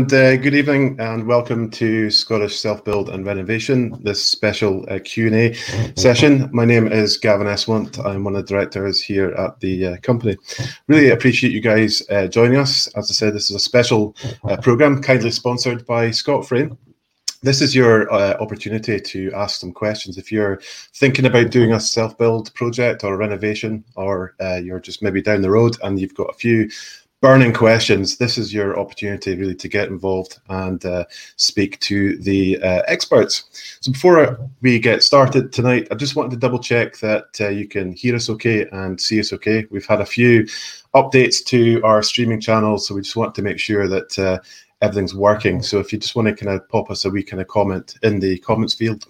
And uh, good evening, and welcome to Scottish Self Build and Renovation. This special uh, Q and A session. My name is Gavin Eswant. I'm one of the directors here at the uh, company. Really appreciate you guys uh, joining us. As I said, this is a special uh, program, kindly sponsored by Scotframe. This is your uh, opportunity to ask some questions. If you're thinking about doing a self build project or a renovation, or you're just maybe down the road and you've got a few burning questions, this is your opportunity really to get involved and uh, speak to the uh, experts. So before we get started tonight, I just wanted to double check that uh, you can hear us okay and see us okay. We've had a few updates to our streaming channels, so we just want to make sure that uh, everything's working. So if you just want to kind of pop us a wee kind of comment in the comments field,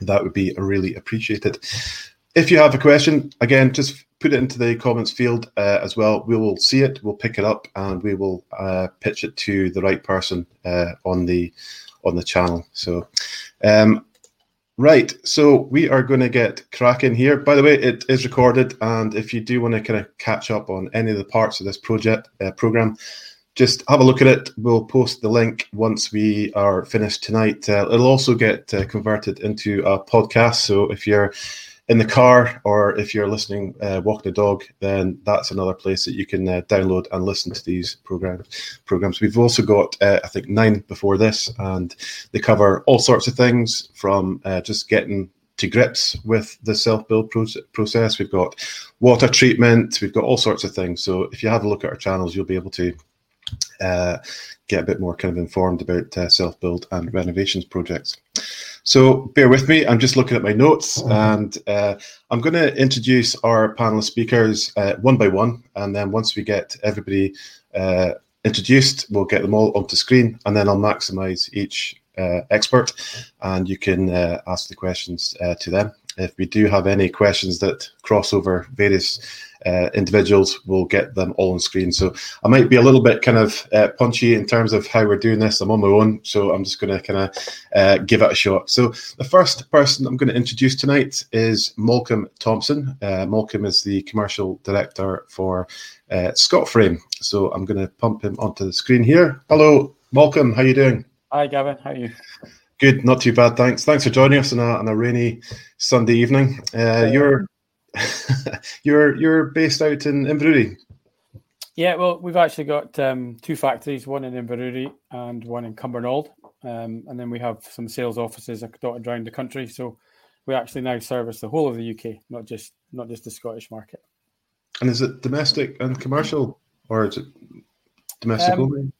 that would be really appreciated. If you have a question, again, just put it into the comments field uh, as well. We will see it, we'll pick it up, and we will uh, pitch it to the right person uh, on the on the channel. So, um, right. So we are going to get cracking here. By the way, it is recorded, and if you do want to kind of catch up on any of the parts of this project uh, program. Just have a look at it. We'll post the link once we are finished tonight. Uh, it'll also get uh, converted into a podcast. So if you're in the car or if you're listening uh, walking the dog then that's another place that you can uh, download and listen to these programs programs. We've also got uh, i think nine before this and they cover all sorts of things from uh, just getting to grips with the self-build process. We've got water treatment we've got all sorts of things. So if you have a look at our channels you'll be able to uh, get a bit more kind of informed about uh, self-build and renovations projects so bear with me. I'm just looking at my notes, and uh, I'm going to introduce our panel speakers uh, one by one, and then once we get everybody uh, introduced, we'll get them all onto screen, and then I'll maximise each uh, expert, and you can uh, ask the questions uh, to them. If we do have any questions that cross over various uh, individuals, we'll get them all on screen. So I might be a little bit kind of uh, punchy in terms of how we're doing this. I'm on my own, so I'm just going to kind of uh, give it a shot. So the first person I'm going to introduce tonight is Malcolm Thompson. Uh, Malcolm is the commercial director for uh, Scotframe. So I'm going to pump him onto the screen here. Hello, Malcolm. How you doing? Hi, Gavin. How are you? Good, not too bad. Thanks. Thanks for joining us on a, on a rainy Sunday evening. Uh, you're you're you're based out in Inverurie. Yeah, well, we've actually got um, two factories, one in Inverurie and one in Cumbernauld, um, and then we have some sales offices dotted around the country. So we actually now service the whole of the UK, not just not just the Scottish market. And is it domestic and commercial, or is it domestic um, only?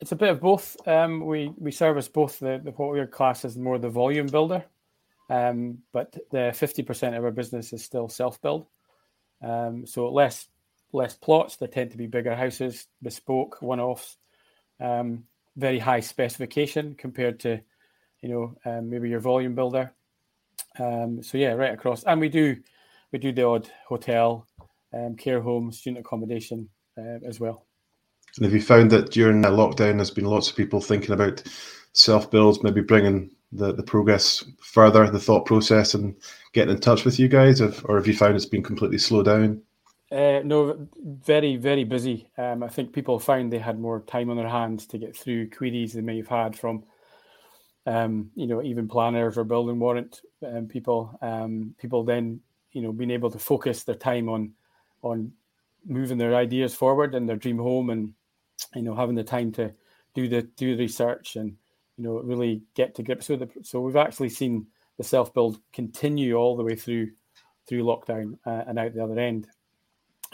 It's a bit of both. Um, we we service both the, the what we class as more the volume builder, um, but the fifty percent of our business is still self build. Um, so less less plots. They tend to be bigger houses, bespoke, one offs, um, very high specification compared to you know um, maybe your volume builder. Um, so yeah, right across, and we do we do the odd hotel, care home, student accommodation uh, as well. And have you found that during a lockdown, there's been lots of people thinking about self builds, maybe bringing the, the progress further, the thought process, and getting in touch with you guys? or have you found it's been completely slowed down? Uh, no, very, very busy. Um, I think people found they had more time on their hands to get through queries they may have had from, um, you know, even planners or building warrant um, people. Um, people then, you know, being able to focus their time on on moving their ideas forward and their dream home and you know, having the time to do the do research and you know really get to grips with it. So we've actually seen the self build continue all the way through through lockdown uh, and out the other end.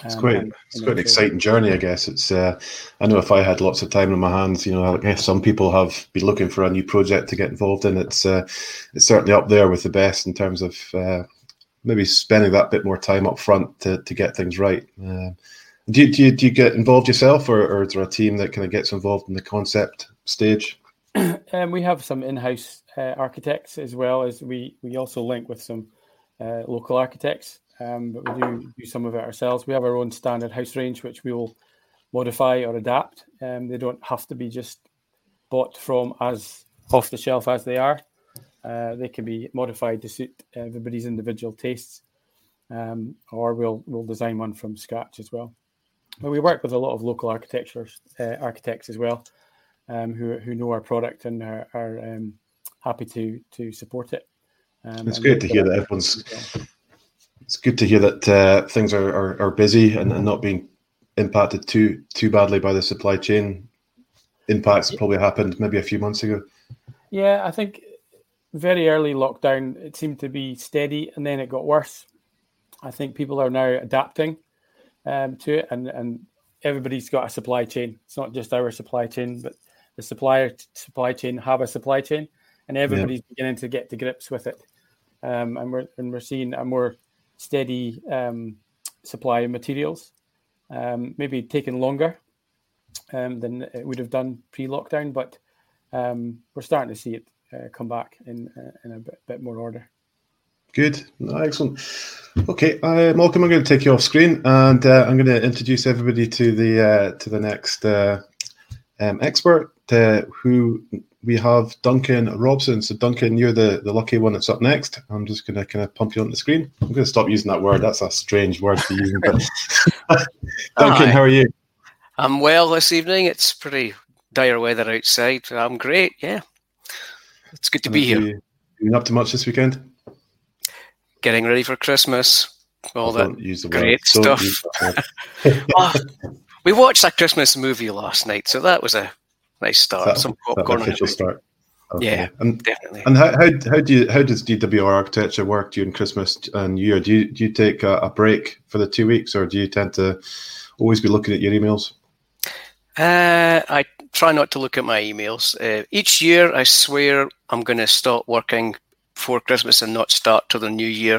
It's um, quite and, it's quite an exciting journey, I guess. It's uh, I know if I had lots of time in my hands, you know, I guess some people have been looking for a new project to get involved in. It's uh, it's certainly up there with the best in terms of uh, maybe spending that bit more time up front to, to get things right. Uh, do you, do you, do you get involved yourself, or, or is there a team that kind of gets involved in the concept stage? Um, we have some in-house uh, architects as well as we we also link with some uh, local architects, um, but we do do some of it ourselves. We have our own standard house range, which we will modify or adapt. Um, they don't have to be just bought from as off the shelf as they are. Uh, they can be modified to suit everybody's individual tastes, um, or we'll we'll design one from scratch as well. But we work with a lot of local architectures, uh, architects as well, um, who who know our product and are, are um, happy to to support it. Um, it's great to hear that everyone's. It's good to hear that uh, things are, are, are busy and, and, not being impacted too too badly by the supply chain impacts. Yeah. Probably happened maybe a few months ago. Yeah, I think very early lockdown it seemed to be steady, and then it got worse. I think people are now adapting um, to it, and and everybody's got a supply chain. It's not just our supply chain, but the supplier supply chain have a supply chain, and everybody's yeah. beginning to get to grips with it. Um, and we're and we're seeing a more steady um, supply of materials. Um, maybe taking longer um, than it would have done pre-lockdown, but um, we're starting to see it uh, come back in uh, in a bit, bit more order. Good, excellent. Okay, uh, Malcolm, I'm going to take you off screen, and uh, I'm going to introduce everybody to the uh, to the next uh, um, expert, uh, who we have Duncan Robson. So, Duncan, you're the, the lucky one that's up next. I'm just going to kind of pump you on the screen. I'm going to stop using that word. That's a strange word to use. But Duncan, Hi. how are you? I'm well this evening. It's pretty dire weather outside. I'm great. Yeah, it's good to be here. You been up to much this weekend? Getting ready for Christmas, all that great stuff. oh, we watched that Christmas movie last night, so that was a nice start. That, Some popcorn. Official start. Okay. Yeah, and, definitely. And how, how, how do you how does DWR architecture work during Christmas and New Year? Do you do you take a, a, break for the two weeks, or do you tend to always be looking at your emails? Uh, I try not to look at my emails. Uh, each year, I swear I'm going to stop working before Christmas and not start till the new year.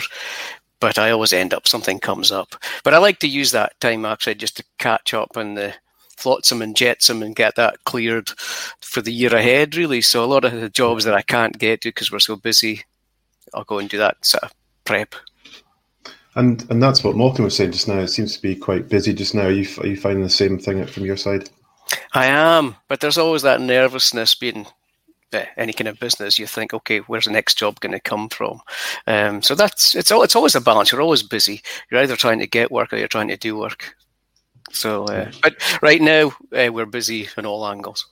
But I always end up something comes up. But I like to use that time actually just to catch up on the flotsam and uh, jetsam and get that cleared for the year ahead, really. So a lot of the jobs that I can't get to because we're so busy, I'll go and do that sort of prep. And and that's what Malcolm was saying just now. It seems to be quite busy just now. Are you, are you finding the same thing from your side? I am, but there's always that nervousness being any kind of business, you think, okay, where's the next job going to come from? Um, so that's it's all, it's always a balance. You're always busy. You're either trying to get work or you're trying to do work. So, uh, but right now uh, we're busy on all angles.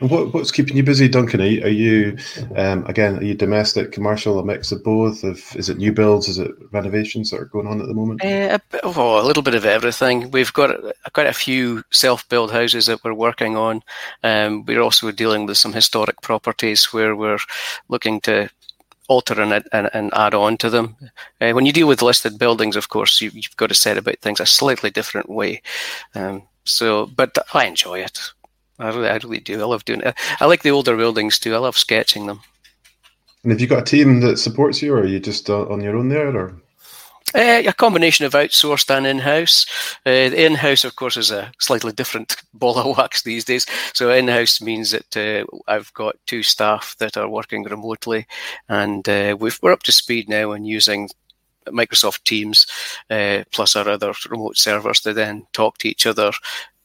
What, what's keeping you busy, Duncan? Are you, are you um, again? Are you domestic, commercial, a mix of both? Of is it new builds? Is it renovations that are going on at the moment? Uh, a, oh, a little bit of everything. We've got quite a few self-built houses that we're working on. Um, we're also dealing with some historic properties where we're looking to alter and, and, and, add on to them. Uh, when you deal with listed buildings, of course, you, have got to set about things a slightly different way. Um, so, but I enjoy it. I really, I really do. I love doing it. I like the older buildings too. I love sketching them. And have you got a team that supports you, or are you just uh, on your own there, or? Uh, a combination of outsourced and in-house. Uh, in-house, of course, is a slightly different ball of wax these days. So in-house means that uh, I've got two staff that are working remotely, and uh, we are up to speed now in using Microsoft Teams uh, plus our other remote servers to then talk to each other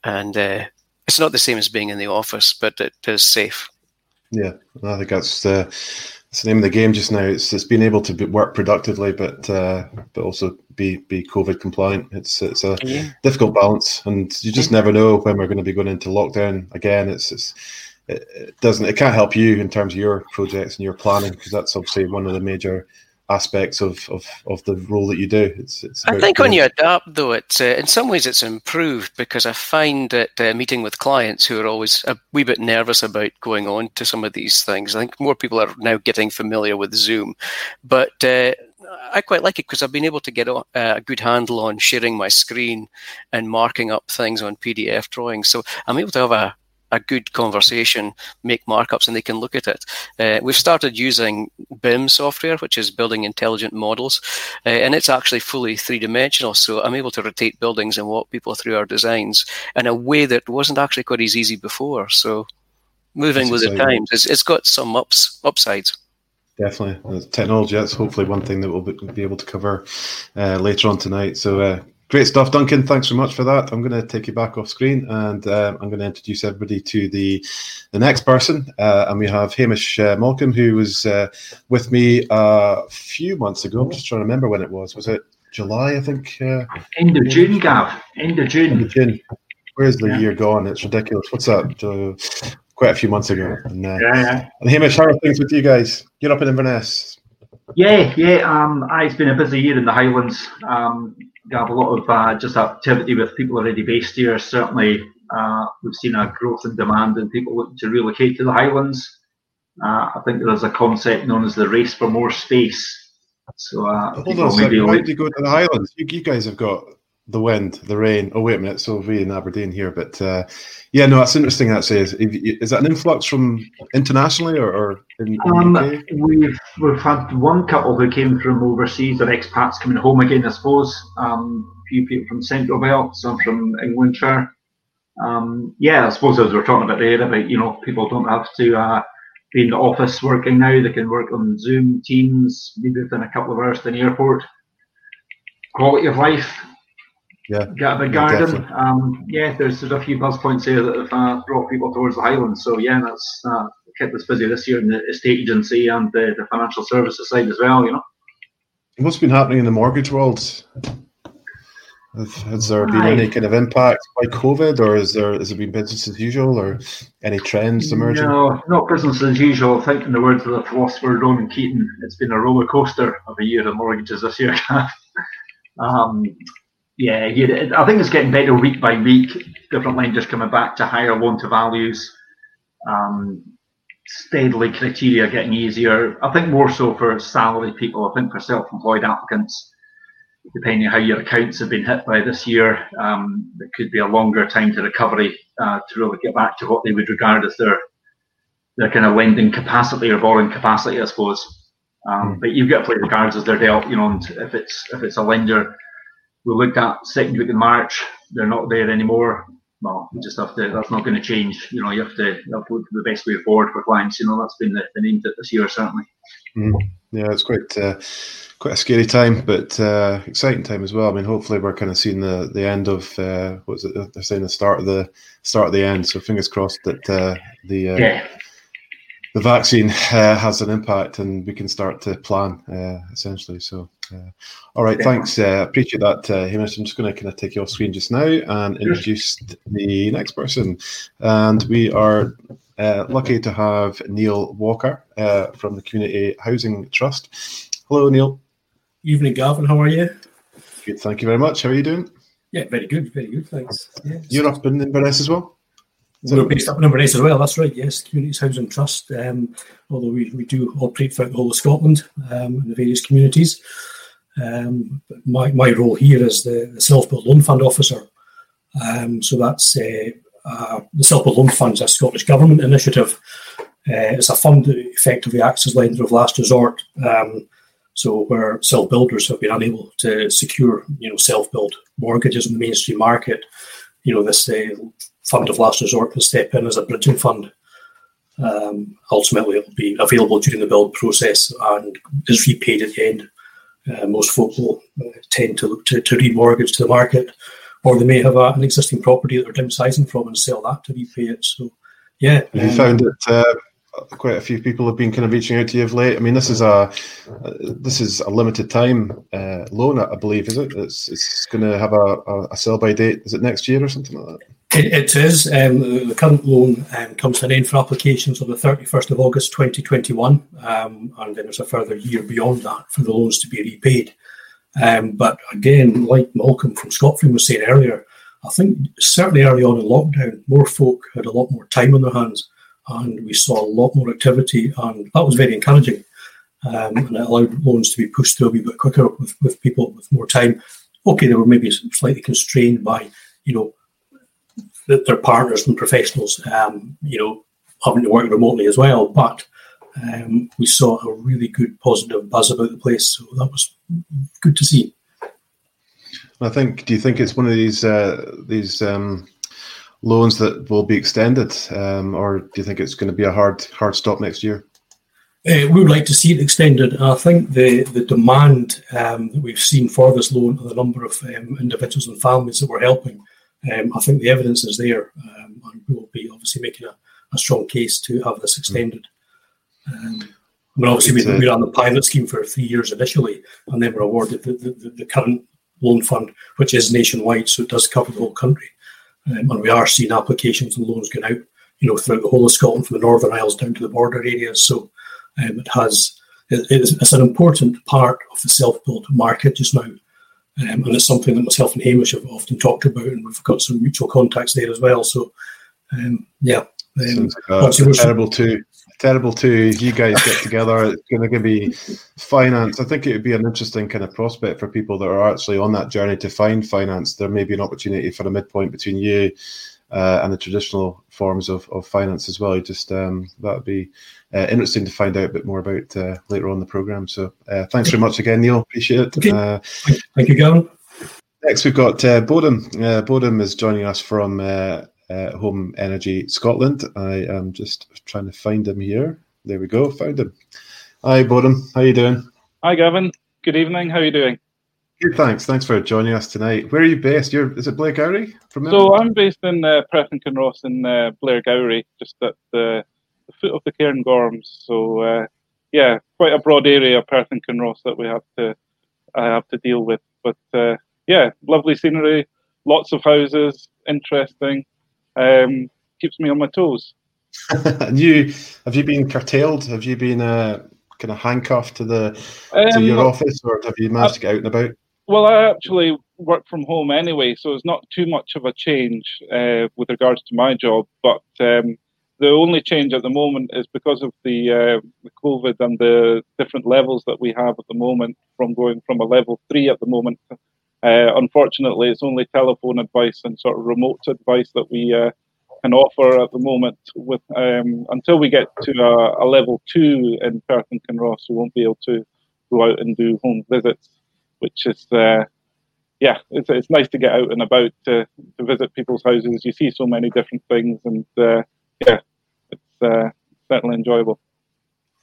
and uh, it's not the same as being in the office, but it is safe. Yeah, I think that's the, that's the name of the game just now. It's it's being able to be, work productively, but uh, but also be be COVID compliant. It's it's a yeah. difficult balance, and you just yeah. never know when we're going to be going into lockdown again. It's, it's it doesn't it can't help you in terms of your projects and your planning because that's obviously one of the major aspects of, of, of the role that you do. It's, it's I think when you adapt, though, it's uh, in some ways it's improved because I find that uh, meeting with clients who are always a wee bit nervous about going on to some of these things. I think more people are now getting familiar with Zoom, but. Uh, I quite like it because I've been able to get a, a good handle on sharing my screen and marking up things on PDF drawings. So I'm able to have a, a good conversation, make markups, and they can look at it. Uh, we've started using BIM software, which is building intelligent models, uh, and it's actually fully three dimensional. So I'm able to rotate buildings and walk people through our designs in a way that wasn't actually quite as easy before. So moving with the times, it's, it's got some ups upsides. Definitely, technology. That's hopefully one thing that we'll be able to cover uh, later on tonight. So uh, Great stuff, Duncan. Thanks so much for that. I'm going to take you back off screen and uh, I'm going to introduce everybody to the the next person. Uh, and we have Hamish uh, Malcolm, who was uh, with me a few months ago. I'm just trying to remember when it was. Was it July, I think? Uh? End of June, Gav. End of June. End of June. Where's the yeah. year gone? It's ridiculous. What's that? quite a few months ago. And, uh, yeah, yeah. and Hamish, how are things with you guys? You're up in Inverness. Yeah, yeah. Um, it's been a busy year in the Highlands. Um, have a lot of uh, just activity with people already based here. Certainly, uh, we've seen a growth in demand and people looking to relocate to the Highlands. Uh, I think there's a concept known as the race for more space. So, uh, hold on a second. Why did you go to the Highlands? You, you guys have got the wind, the rain. Oh wait a minute, so we in Aberdeen here, but uh, yeah, no, that's interesting. Actually, is, is that an influx from internationally or, or in, um, We've we've had one couple who came from overseas, or expats coming home again, I suppose. Um, a few people from Central Belt, some from Englandshire. Um, yeah, I suppose as we are talking about there, about you know, people don't have to uh, be in the office working now; they can work on Zoom, Teams, maybe within a couple of hours to the airport. Quality of life yeah, a big garden. Um, yeah, there's, there's a few buzz points here that have uh, brought people towards the Highlands. So yeah, that's uh, kept us busy this year in the estate agency and the, the financial services side as well. You know, what's been happening in the mortgage world? Has there been any kind of impact by COVID, or is there has it been business as usual, or any trends emerging? No, not business as usual. I think, in the words of the philosopher Ronan Keating, it's been a roller coaster of a year of mortgages this year. um, yeah, yeah, I think it's getting better week by week. Different lenders coming back to higher loan to values. Um, steadily criteria getting easier. I think more so for salary people. I think for self-employed applicants, depending on how your accounts have been hit by this year, um, it could be a longer time to recovery uh, to really get back to what they would regard as their their kind of lending capacity or borrowing capacity, I suppose. Um, mm. But you've got to play the cards as they're dealt. You know, and if it's if it's a lender we looked at second week in March. They're not there anymore. Well, you just have to. That's not going to change. You know, you have to, you have to look the best way forward for clients. You know, that's been the, the name of this year, certainly. Mm. Yeah, it's quite uh, quite a scary time, but uh, exciting time as well. I mean, hopefully, we're kind of seeing the the end of uh, what's it? They're saying the start of the start of the end. So fingers crossed that uh, the uh, yeah the vaccine uh, has an impact and we can start to plan uh, essentially. So, uh, all right, yeah. thanks. Uh, appreciate that, uh, Hamish. I'm just going to kind of take you off screen just now and introduce the next person. And we are uh, lucky to have Neil Walker uh, from the Community Housing Trust. Hello, Neil. Evening, Gavin. How are you? Good. Thank you very much. How are you doing? Yeah, very good. Very good. Thanks. Yes. You're up in Inverness as well? So we're based up in Inverness as well. That's right. Yes, Communities Housing Trust. Um, although we, we do operate throughout the whole of Scotland um, in the various communities. Um, my, my role here is the, the Self Build Loan Fund Officer. Um, so that's uh, uh, the Self Build Loan Fund is a Scottish Government initiative. Uh, it's a fund that effectively acts as lender of last resort. Um, so where self builders have been unable to secure, you know, self build mortgages in the mainstream market, you know, this uh, fund of last resort can step in as a bridging fund. Um, ultimately, it will be available during the build process and is repaid at the end. Uh, most folk will uh, tend to look to, to remortgage to the market, or they may have a, an existing property that they're downsizing from and sell that to repay it. So, yeah. Have um, you found that uh, quite a few people have been kind of reaching out to you of late. I mean, this is a this is a limited time uh, loan, I believe, is it? It's it's going to have a, a, a, sell by date. Is it next year or something like that? It, it is. Um, the current loan um, comes to an end for applications on the thirty first of August, twenty twenty one, um, and then there's a further year beyond that for the loans to be repaid. Um, but again, like Malcolm from Scotland was saying earlier, I think certainly early on in lockdown, more folk had a lot more time on their hands and we saw a lot more activity, and that was very encouraging. Um, and it allowed loans to be pushed through a wee bit quicker with, with people with more time. Okay, they were maybe slightly constrained by, you know, their partners and professionals, um, you know, having to work remotely as well. But um, we saw a really good positive buzz about the place, so that was good to see. I think. Do you think it's one of these uh, these um, loans that will be extended, um, or do you think it's going to be a hard hard stop next year? Uh, we would like to see it extended. I think the the demand um, that we've seen for this loan and the number of um, individuals and families that we're helping, um, I think the evidence is there, um, and we will be obviously making a, a strong case to have this extended. Um, I mean, obviously, we, we ran the pilot scheme for three years initially, and then we're awarded the, the, the current loan fund, which is nationwide, so it does cover the whole country. Um, and we are seeing applications and loans going out, you know, throughout the whole of Scotland, from the Northern Isles down to the border areas. So um, it has it, it's, an important part of the self-built market just now, um, and it's something that myself and Hamish have often talked about, and we've got some mutual contacts there as well. So um, yeah, um, like a, terrible two terrible two you guys get together. It's going to be finance. I think it would be an interesting kind of prospect for people that are actually on that journey to find finance. There may be an opportunity for a midpoint between you uh, and the traditional forms of, of finance as well. Just um, that would be uh, interesting to find out a bit more about uh, later on the program. So uh, thanks very much again, Neil. Appreciate it. Okay. Uh, Thank you, Gavin. Next, we've got uh, Bodum. Uh, Bodum is joining us from Home Energy Scotland. I am just trying to find him here. There we go. Found him. Hi, Bodum. How you doing? Hi, Gavin. Good evening. How are you doing? Good, thanks. Thanks for joining us tonight. Where are you based? You're is it Blairgowrie? From so I'm based in uh, Perth and Kinross in uh, Blairgowrie, just at the, the, foot of the Cairngorms. So uh, yeah, quite a broad area, Perth and Kinross, that we have to I have to deal with. But uh, yeah, lovely scenery, lots of houses, interesting. Um, keeps me on my toes. and you have you been curtailed? Have you been uh, kind of handcuffed to the um, to your office, or have you managed to get out and about? Well, I actually work from home anyway, so it's not too much of a change uh, with regards to my job. But um, the only change at the moment is because of the, uh, the COVID and the different levels that we have at the moment, from going from a level three at the moment. Uh, unfortunately, it's only telephone advice and sort of remote advice that we uh, can offer at the moment. With um, until we get to a, a level two in Perth and Kinross, we won't be able to go out and do home visits which is uh, yeah, it's it's nice to get out and about to, to visit people's houses. You see so many different things, and uh, yeah, it's uh, certainly enjoyable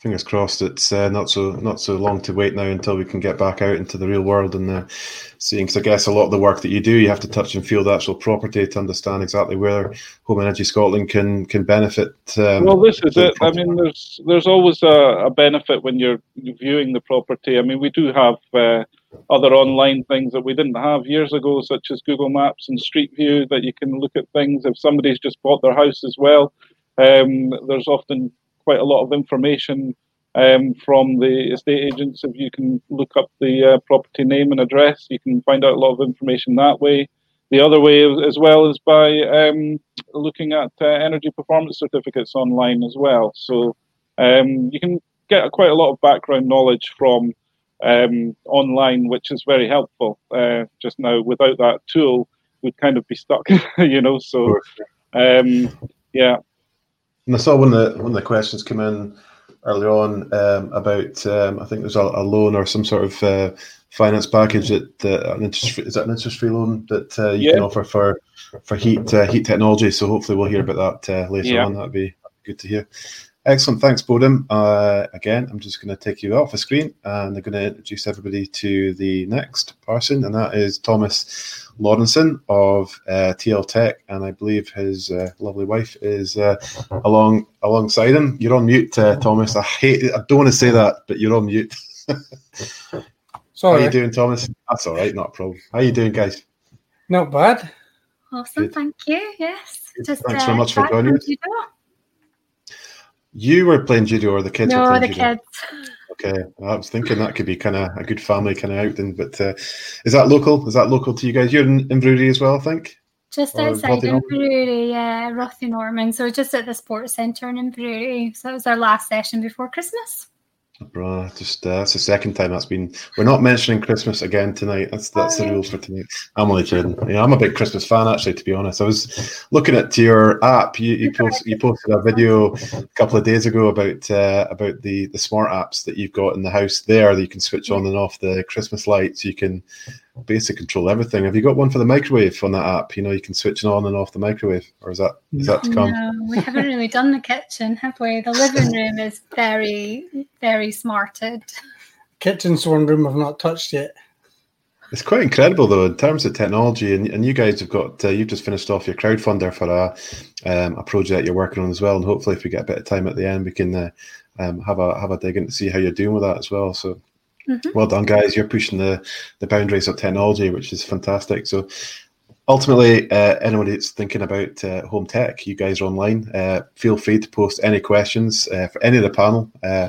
fingers crossed it's uh, not so not so long to wait now until we can get back out into the real world and uh, seeing because I guess a lot of the work that you do you have to touch and feel the actual property to understand exactly where Home Energy Scotland can can benefit. Um, well, this is it. I mean, there's there's always a, a, benefit when you're viewing the property. I mean, we do have uh, other online things that we didn't have years ago, such as Google Maps and Street View, that you can look at things. If somebody's just bought their house as well, um, there's often quite a lot of information um, from the estate agents. If you can look up the uh, property name and address, you can find out a lot of information that way. The other way as well is by um, looking at uh, energy performance certificates online as well. So um, you can get quite a lot of background knowledge from um, online, which is very helpful. Uh, just now, without that tool, we'd kind of be stuck, you know. So, um, yeah, and I saw one of the one of the questions come in earlier on um, about um, I think there's a, a, loan or some sort of uh, finance package that uh, an interest free, is that an interest free loan that uh, you yeah. can offer for for heat uh, heat technology. So hopefully we'll hear about that uh, later yeah. on. That'd be good to hear. Excellent. Thanks, Bodum. Uh, again, I'm just going to take you off the screen and I'm going to introduce everybody to the next person, and that is Thomas Lawrenson of uh, TL Tech, and I believe his uh, lovely wife is uh, along alongside him. You're on mute, uh, Thomas. I hate. I don't want to say that, but you're on mute. Sorry. How you doing, Thomas? That's all right. Not a problem. How are you doing, guys? Not bad. Awesome. Good. Thank you. Yes. Just, Thanks very uh, much for joining us. You were playing judo, or the kids no, were playing the judo? kids. Okay, I was thinking that could be kind of a good family kind of outing. But uh, is that local? Is that local to you guys? You're in Inverurie as well, I think. Just or outside Inverurie, yeah, Rothienorman. So just at the sports centre in Inverurie. So that was our last session before Christmas. Bro, just uh, that's the second time that's been. We're not mentioning Christmas again tonight. That's that's oh, the rules for tonight. I'm only kidding. Yeah, I'm a big Christmas fan actually. To be honest, I was looking at your app. You you, post, you posted a video a couple of days ago about uh, about the the smart apps that you've got in the house there that you can switch on and off the Christmas lights. You can basically control everything. Have you got one for the microwave on that app? You know, you can switch it on and off the microwave, or is that is that to come? No, we haven't really done the kitchen, have we? The living room is very very smarted. Kitchen's one room I've not touched yet. It's quite incredible though in terms of technology, and, and you guys have got uh, you've just finished off your crowdfunder for a um, a project you're working on as well, and hopefully if we get a bit of time at the end, we can uh, um, have a have a dig in to see how you're doing with that as well. So Mm-hmm. Well done, guys. You're pushing the, the boundaries of technology, which is fantastic. So ultimately, uh, anyone that's thinking about uh, home tech, you guys are online. Uh, feel free to post any questions uh, for any of the panel. Uh,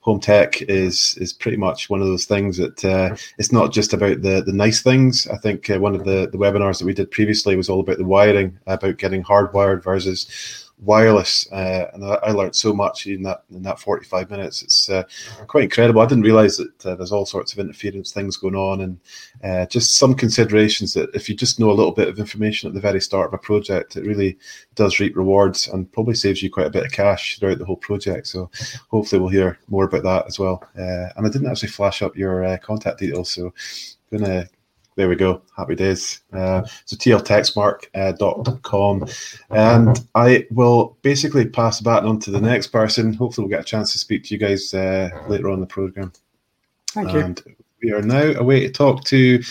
home tech is is pretty much one of those things that uh, it's not just about the the nice things. I think one of the, the webinars that we did previously was all about the wiring, about getting hardwired versus wireless, uh, and I, I, learned so much in that in that 45 minutes. It's uh, quite incredible. I didn't realize that uh, there's all sorts of interference things going on, and uh, just some considerations that if you just know a little bit of information at the very start of a project, it really does reap rewards and probably saves you quite a bit of cash throughout the whole project. So hopefully we'll hear more about that as well. Uh, and I didn't actually flash up your uh, contact details, so I'm gonna there we go. Happy days. Uh, so tltechspark.com. Uh, and I will basically pass the baton on to the next person. Hopefully, we'll get a chance to speak to you guys uh, later on the program. Thank and you. we are now away to talk to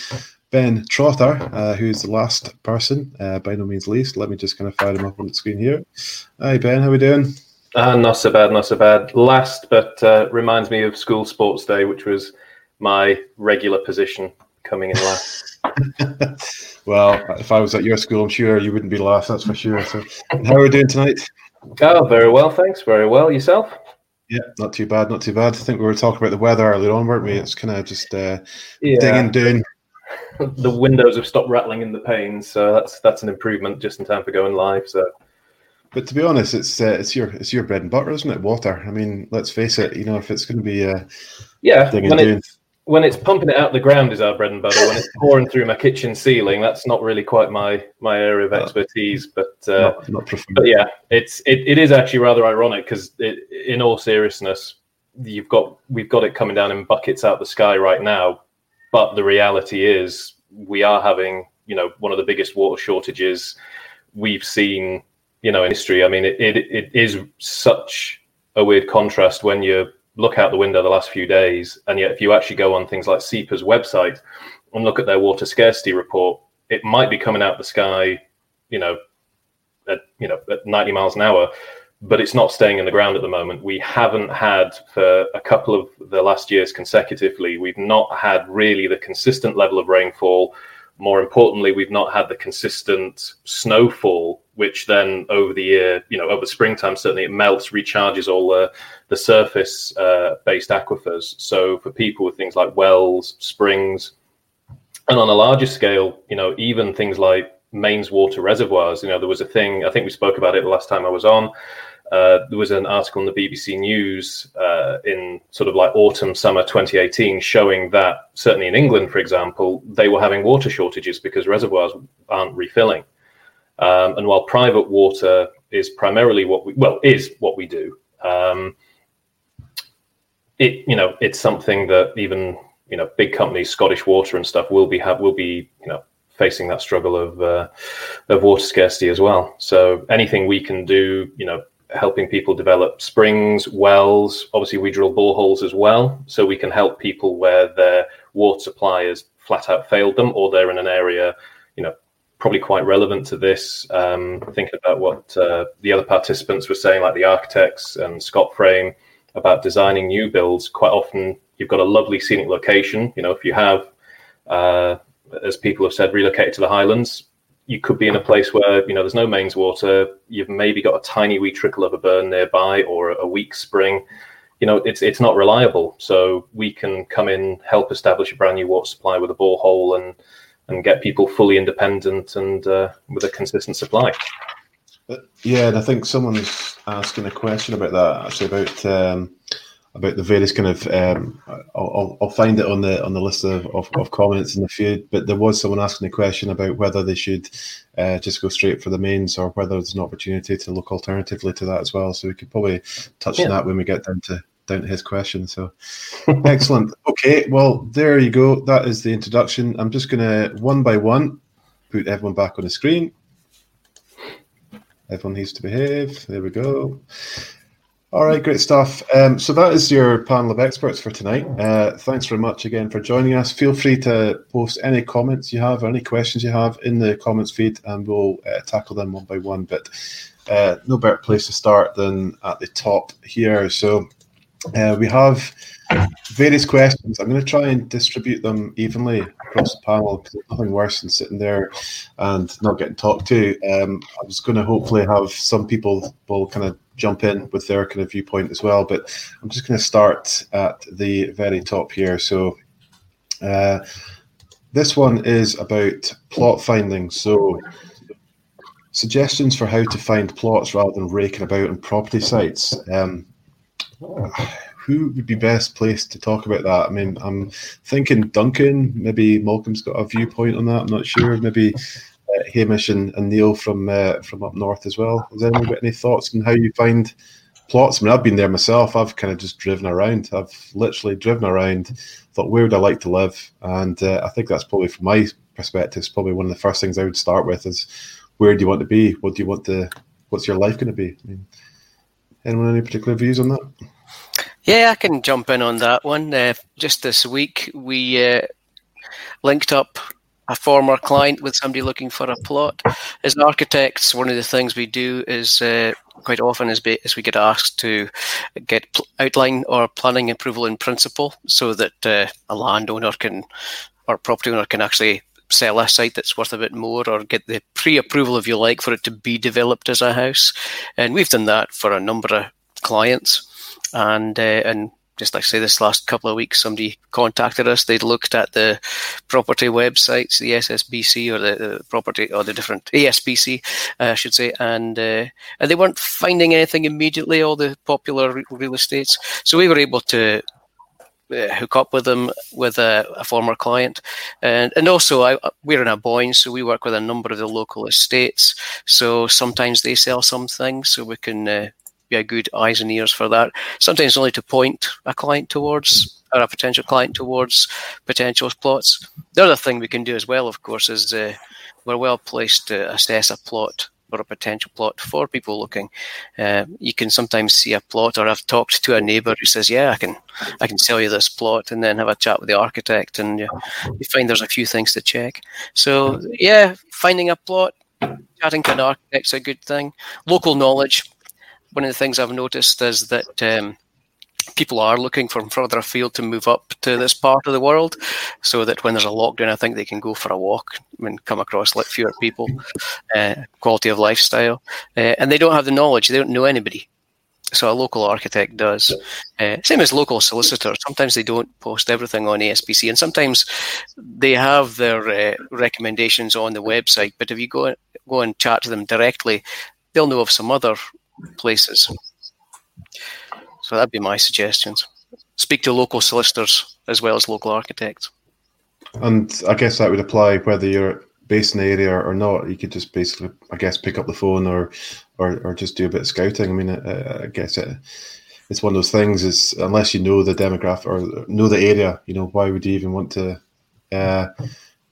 Ben Trotter, uh, who's the last person, uh, by no means least. Let me just kind of fire him up on the screen here. Hi, Ben. How are we doing? Uh, not so bad, not so bad. Last, but uh, reminds me of school sports day, which was my regular position coming in last. well, if I was at your school, I'm sure you wouldn't be last. That's for sure. So, how are we doing tonight? Oh, very well, thanks. Very well. Yourself? Yeah, not too bad. Not too bad. I think we were talking about the weather earlier on, weren't we? It's kind of just uh, yeah. dinging down. the windows have stopped rattling in the panes, so that's that's an improvement just in time for going live. So. But to be honest, it's uh, it's your it's your bread and butter, isn't it? Water. I mean, let's face it. You know, if it's going to be uh, yeah, when, it, when it's pumping it out the ground is our bread and butter. When it's pouring through my kitchen ceiling, that's not really quite my my area of expertise. But uh, not, not but yeah, it's it, it is actually rather ironic because in all seriousness, you've got we've got it coming down in buckets out the sky right now. But the reality is, we are having you know one of the biggest water shortages we've seen you know in history. I mean, it, it, it is such a weird contrast when you're look out the window the last few days, and yet if you actually go on things like SEPA's website and look at their water scarcity report, it might be coming out the sky, you know, at you know at 90 miles an hour, but it's not staying in the ground at the moment. We haven't had for a couple of the last years consecutively, we've not had really the consistent level of rainfall. More importantly, we've not had the consistent snowfall which then over the year, you know, over springtime, certainly it melts, recharges all the, the surface uh, based aquifers. So for people with things like wells, springs, and on a larger scale, you know, even things like mains water reservoirs, you know, there was a thing, I think we spoke about it the last time I was on. Uh, there was an article in the BBC News uh, in sort of like autumn, summer 2018 showing that certainly in England, for example, they were having water shortages because reservoirs aren't refilling. Um, and while private water is primarily what we well is what we do, um, it you know it's something that even you know big companies, Scottish Water and stuff, will be have will be you know facing that struggle of uh, of water scarcity as well. So anything we can do, you know, helping people develop springs, wells. Obviously, we drill boreholes as well, so we can help people where their water supply has flat out failed them, or they're in an area, you know, probably quite relevant to this. Um, thinking about what uh, the other participants were saying, like the architects and Scotframe, about designing new builds. Quite often, you've got a lovely scenic location. You know, if you have, uh, as people have said, relocated to the Highlands, you could be in a place where you know there's no mains water. You've maybe got a tiny wee trickle of a burn nearby or a weak spring. You know, it's it's not reliable. So we can come in, help establish a brand new water supply with a borehole and and get people fully independent and uh, with a consistent supply. Yeah, and I think someone's asking a question about that actually about um, about the various kind of. Um, I'll, I'll find it on the on the list of, of, of, comments in the feed, but there was someone asking a question about whether they should uh, just go straight for the mains or whether there's an opportunity to look alternatively to that as well. So we could probably touch yeah. on that when we get down to down to his question. So excellent. Okay, well there you go. That is the introduction. I'm just gonna one by one put everyone back on the screen. Everyone needs to behave. There we go. All right, great stuff. Um, so that is your panel of experts for tonight. Uh, thanks very much again for joining us. Feel free to post any comments you have or any questions you have in the comments feed, and we'll uh, tackle them one by one. But uh, no better place to start than at the top here. So uh, we have various questions. I'm going to try and distribute them evenly across the panel because nothing worse than sitting there and not getting talked to. Um, I was going to hopefully have some people will kind of jump in with their kind of viewpoint as well, but I'm just going to start at the very top here. So. Uh, this one is about plot finding. So, suggestions for how to find plots rather than raking about on property sites. Um, who would be best placed to talk about that? I mean, I'm thinking Duncan. Maybe Malcolm's got a viewpoint on that. I'm not sure. Maybe uh, Hamish and, and, Neil from uh, from up north as well. Has anyone got any thoughts on how you find plots? I mean, I've been there myself. I've kind of just driven around. I've literally driven around thought, where would I like to live? And uh, I think that's probably from my perspective, probably one of the first things I would start with is where do you want to be? What do you want to? What's your life going to be? I mean, anyone any particular views on that? Yeah, I can jump in on that one. Uh, just this week, we uh, linked up a former client with somebody looking for a plot. As architects, one of the things we do is uh, quite often is, be, is we get asked to get pl- outline or planning approval in principle, so that uh, a landowner can or property owner can actually sell a site that's worth a bit more or get the pre-approval if you like for it to be developed as a house and we've done that for a number of clients and uh, and just like say, this last couple of weeks, somebody contacted us. They'd looked at the property websites, the SSBC or the, the property or the different ASPC, uh, I should say, and uh, and they weren't finding anything immediately. All the popular real estates, so we were able to uh, hook up with them with a, a, former client, and and also I, we're in a Aboyne, so we work with a number of the local estates. So sometimes they sell some things, so we can uh, be a good eyes and ears for that. Sometimes only to point a client towards or a potential client towards potential plots. The other thing we can do as well, of course, is uh, we're well placed to assess a plot or a potential plot for people looking. Uh, you can sometimes see a plot, or I've talked to a neighbour who says, "Yeah, I can, I can sell you this plot," and then have a chat with the architect, and you, you find there's a few things to check. So, yeah, finding a plot, chatting to an architect's a good thing. Local knowledge one of the things I've noticed is that um, people are looking from further afield to move up to this part of the world, so that when there's a lockdown, I think they can go for a walk and come across like fewer people, uh, quality of lifestyle, uh, and they don't have the knowledge; they don't know anybody. So a local architect does. Uh, same as local solicitors. Sometimes they don't post everything on ASPC, and sometimes they have their uh, recommendations on the website. But if you go go and chat to them directly, they'll know of some other places. So that'd be my suggestions. Speak to local solicitors as well as local architects. And I guess that would apply whether you're based in the area or not. You could just basically, I guess, pick up the phone or or, or just do a bit of scouting. I mean, I, I guess it, it's one of those things. Is unless you know the demographic or know the area, you know, why would you even want to? Uh,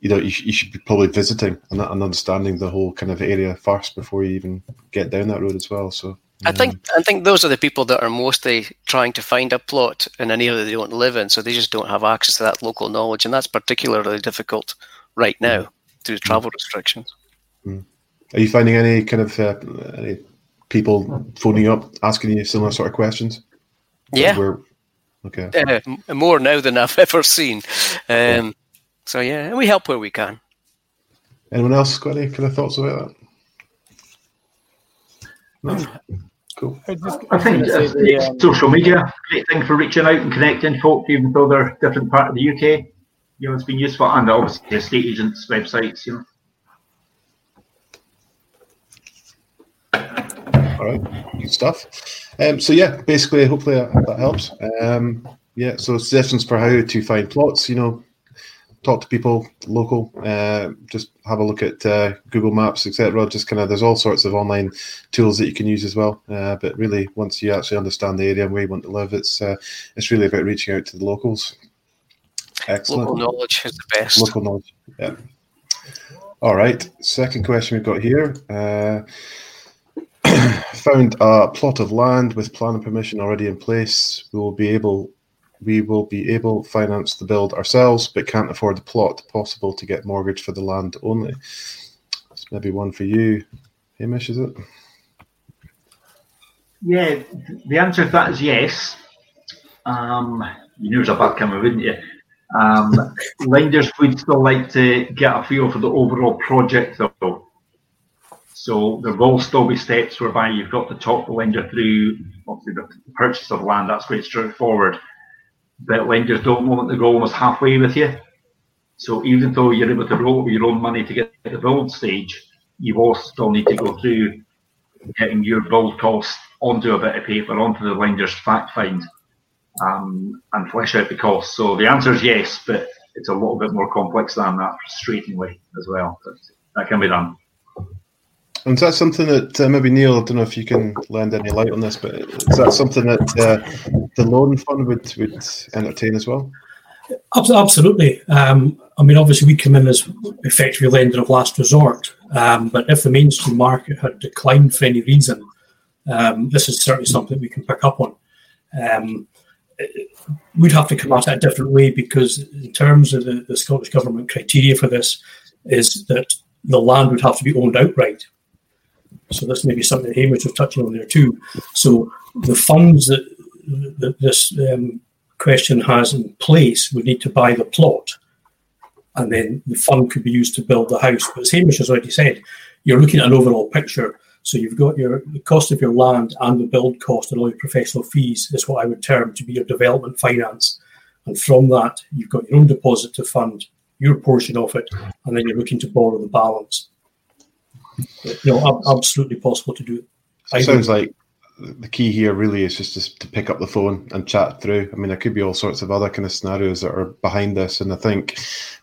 you know, you, you should be probably visiting and, and understanding the whole kind of area first before you even get down that road as well. So. I think I think those are the people that are mostly trying to find a plot in an area they don't live in, so they just don't have access to that local knowledge, and that's particularly difficult right now due to travel mm. restrictions. Mm. Are you finding any kind of uh, any people phoning up asking you similar sort of questions? Yeah. okay. Uh, more now than I've ever seen. Um, so yeah, and we help where we can. Anyone else got any kind of thoughts about that? No. Cool. I, just, I think the, um, social media great thing for reaching out and connecting folk, even though they're different part of the UK. You know, it's been useful, and obviously the estate agents' websites. You know. All right, good stuff. Um, so yeah, basically, hopefully that, that helps. Um, yeah, so suggestions for how to find plots. You know, talk to people local. Uh, just have a look at uh, Google Maps, etc. Just kind of there's all sorts of online tools that you can use as well. Uh, but really, once you actually understand the area and where you want to live, it's uh, it's really about reaching out to the locals. Excellent. Local knowledge is the best. Local knowledge. Yeah. All right. Second question we've got here. Uh, found a plot of land with planning permission already in place. We will be able we will be able to finance the build ourselves, but can't afford the plot. Possible to get mortgage for the land only. That's maybe one for you, Hamish, is it? Yeah, the answer to that is yes. Um, you knew it was a bad camera, wouldn't you? Um, lenders would still like to get a feel for the overall project, though. So there will still be steps whereby you've got to talk the lender through obviously the purchase of land. That's quite straightforward. But lenders don't want to go almost halfway with you. So even though you're able to roll your own money to get to the build stage, you also still need to go through getting your build cost onto a bit of paper, onto the lender's fact find, um, and flesh out the costs. So the answer is yes, but it's a little bit more complex than that, frustratingly as well. But that can be done. And is that something that uh, maybe Neil? I don't know if you can lend any light on this, but is that something that uh, the loan fund would would entertain as well? Absolutely. Um, I mean, obviously, we come in as effectively lender of last resort. Um, but if the mainstream market had declined for any reason, um, this is certainly something we can pick up on. Um, we'd have to come at it a different way because, in terms of the, the Scottish Government criteria for this, is that the land would have to be owned outright. So this may be something that Hamish was touching on there too. So the funds that, that this um, question has in place would need to buy the plot, and then the fund could be used to build the house. But as Hamish has already said, you're looking at an overall picture. So you've got your the cost of your land and the build cost and all your professional fees is what I would term to be your development finance. And from that, you've got your own deposit to fund your portion of it, and then you're looking to borrow the balance. You know, absolutely possible to do. It It sounds like the key here really is just to, pick up the phone and chat through. I mean, there could be all sorts of other kind of scenarios that are behind this, and I think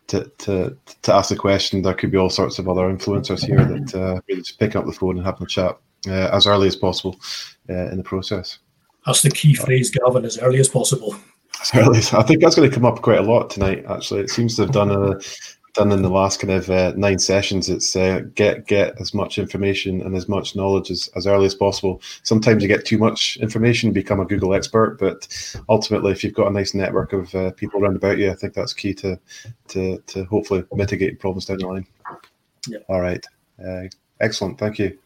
to to to ask the question, there could be all sorts of other influencers here that uh, really just pick up the phone and have a chat uh, as early as possible uh, in the process. That's the key phrase, Gavin, as early as possible. As early as, I think that's going to come up quite a lot tonight. Actually, it seems to have done a done in the last kind of uh, nine sessions. It's uh, get get as much information and as much knowledge as, as early as possible. Sometimes you get too much information, become a Google expert, but ultimately, if you've got a nice network of uh, people around about you, I think that's key to to to hopefully mitigate problems down the line. Yeah. All right. Uh, excellent. Thank you.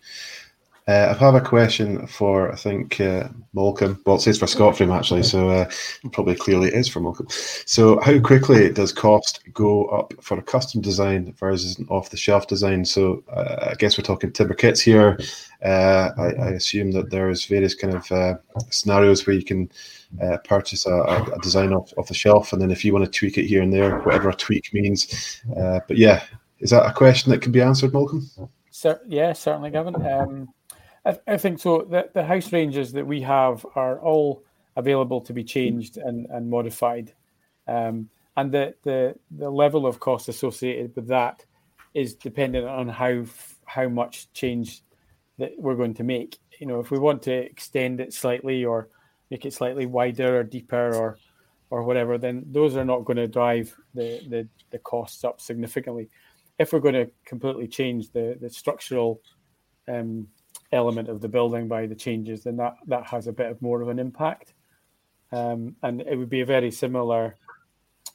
Uh, I have a question for I think uh, Malcolm. Well, it says for Scott actually, so uh, probably clearly is for Malcolm. So, how quickly does cost go up for a custom design versus an off-the-shelf design? So, uh, I guess we're talking timber kits here. Uh, I, I, assume that there's various kind of uh, scenarios where you can purchase a, a, design off, off the shelf, and then if you want to tweak it here and there, whatever a tweak means. but yeah, is that a question that can be answered, Malcolm? Yeah, certainly, Gavin. Um, I, I, think so. The, the house ranges that we have are all available to be changed and, and modified. Um, and the, the, the level of cost associated with that is dependent on how how much change that we're going to make. You know, if we want to extend it slightly or make it slightly wider or deeper or or whatever, then those are not going to drive the, the, the costs up significantly. If we're going to completely change the, the structural um, element of the building by the changes, then that that has a bit of more of an impact. Um, and it would be a very similar,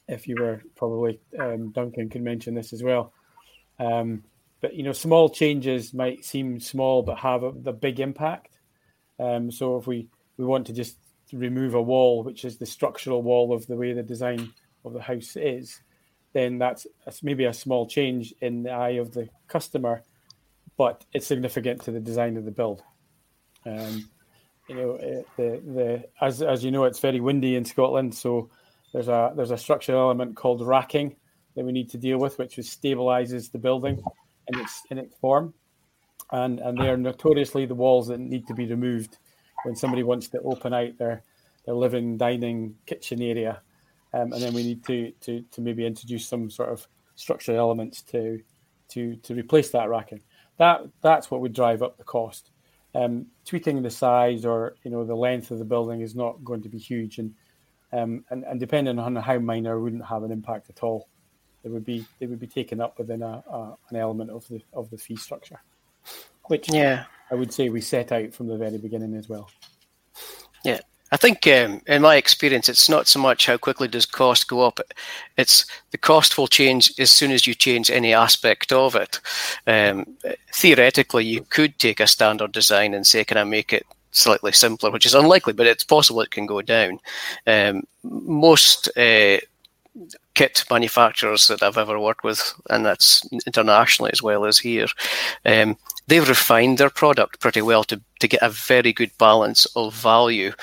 if you were probably um, Duncan can mention this as well. Um, but you know, small changes might seem small but have a, the big impact. Um, so if we we want to just remove a wall, which is the structural wall of the way the design of the house is, then that's maybe a small change in the eye of the customer but it's significant to the design of the build. Um, you know, uh, the the as as you know, it's very windy in Scotland, so there's a there's a structural element called racking that we need to deal with, which stabilizes the building in its in its form, and and they are notoriously the walls that need to be removed when somebody wants to open out their their living, dining, kitchen area, um, and then we need to to to maybe introduce some sort of structural elements to to to replace that racking that that's what would drive up the cost. Um, tweaking the size or you know the length of the building is not going to be huge, and um, and, and depending on how minor, wouldn't have an impact at all. It would be they would be taken up within a, a an element of the of the fee structure, which yeah I would say we set out from the very beginning as well. Yeah, I think, um, in my experience, it's not so much how quickly does cost go up; it's the cost will change as soon as you change any aspect of it. Um, theoretically, you could take a standard design and say, "Can I make it slightly simpler?" Which is unlikely, but it's possible it can go down. Um, most uh, kit manufacturers that I've ever worked with, and that's internationally as well as here. Um, they've refined their product pretty well to, to get a very good balance of value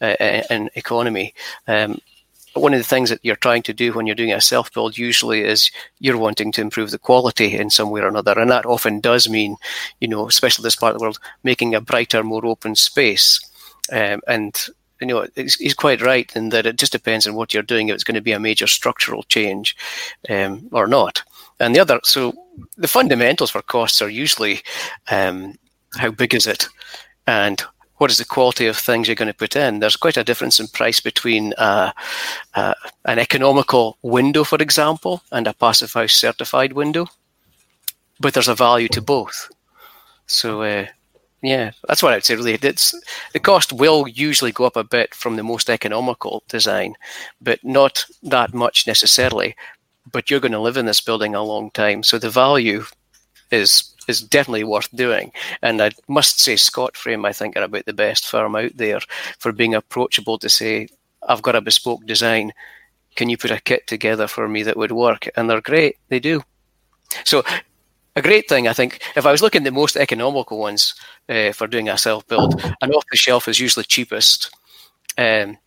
uh, and economy. Um, one of the things that you're trying to do when you're doing a self build usually is you're wanting to improve the quality in some way or another. And that often does mean, you know, especially this part of the world, making a brighter, more open space. Um, and you know, he's quite right in that it just depends on what you're doing. If it's going to be a major structural change um, or not. And the other, so the fundamentals for costs are usually um, how big is it, and what is the quality of things you're going to put in. There's quite a difference in price between uh, uh, an economical window, for example, and a passive house certified window, but there's a value to both. So uh, yeah, that's what I'd say. Really, it's the cost will usually go up a bit from the most economical design, but not that much necessarily. But you're going to live in this building a long time, so the value is is definitely worth doing. And I must say, Scotframe, I think, are about the best firm out there for being approachable to say, I've got a bespoke design. Can you put a kit together for me that would work? And they're great. They do. So a great thing, I think, if I was looking at the most economical ones uh, for doing a self build, an off the shelf is usually cheapest. Um,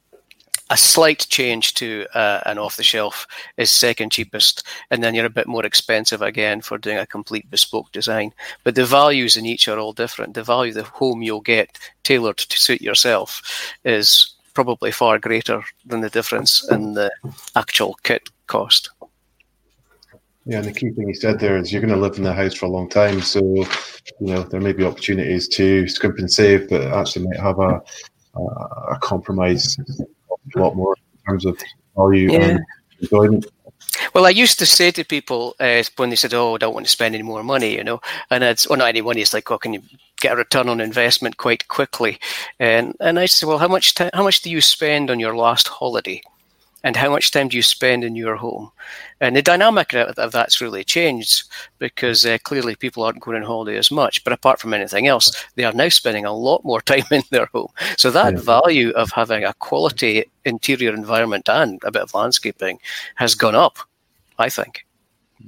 a slight change to uh, an off the shelf is second cheapest, and then you're a bit more expensive again for doing a complete bespoke design. But the values in each are all different. The value of the home you'll get tailored to suit yourself is probably far greater than the difference in the actual kit cost. Yeah, and the key thing you said there is you're going to live in the house for a long time, so you know there may be opportunities to scrimp and save, but actually might have a a, a compromise a lot more in terms of value yeah. and enjoyment. Well, I used to say to people uh, when they said, "Oh, I don't want to spend any more money," you know, and it's well, not any money. It's like, "Oh, can you get a return on investment quite quickly?" And and I said, "Well, how much t- how much do you spend on your last holiday?" And how much time do you spend in your home? And the dynamic of that's really changed because uh, clearly people aren't going on holiday as much. But apart from anything else, they are now spending a lot more time in their home. So that yeah. value of having a quality interior environment and a bit of landscaping has gone up, I think.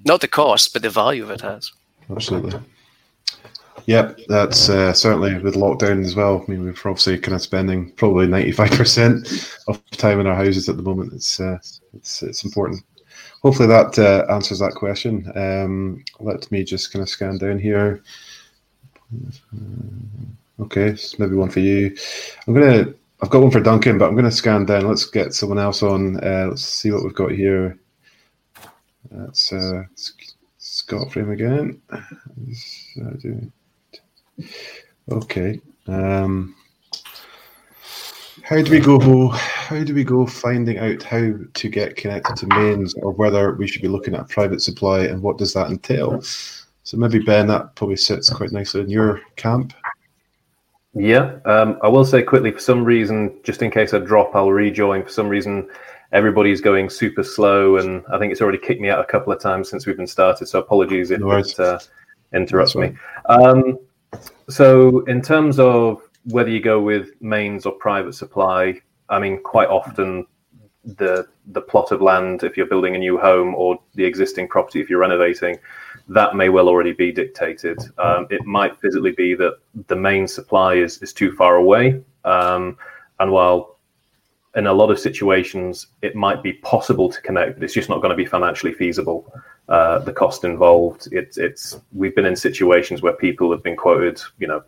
Not the cost, but the value of it has. Absolutely. Yep, that's uh, certainly with lockdown as well. I mean, we're obviously kind of spending probably ninety five percent of time in our houses at the moment. It's uh, it's it's important. Hopefully that uh, answers that question. Um, let me just kind of scan down here. Okay, so maybe one for you. I'm gonna. I've got one for Duncan, but I'm gonna scan down. Let's get someone else on. Uh, let's see what we've got here. That's uh, Scotframe again. Okay. Um, how do we go? How do we go finding out how to get connected to mains, or whether we should be looking at private supply, and what does that entail? So maybe Ben, that probably sits quite nicely in your camp. Yeah, um, I will say quickly. For some reason, just in case I drop, I'll rejoin. For some reason, everybody's going super slow, and I think it's already kicked me out a couple of times since we've been started. So apologies if no it uh, interrupts me. Um, so, in terms of whether you go with mains or private supply, I mean, quite often the the plot of land, if you're building a new home, or the existing property, if you're renovating, that may well already be dictated. Um, it might physically be that the main supply is is too far away, um, and while in a lot of situations it might be possible to connect, but it's just not going to be financially feasible uh, the cost involved. It's it's we've been in situations where people have been quoted, you know,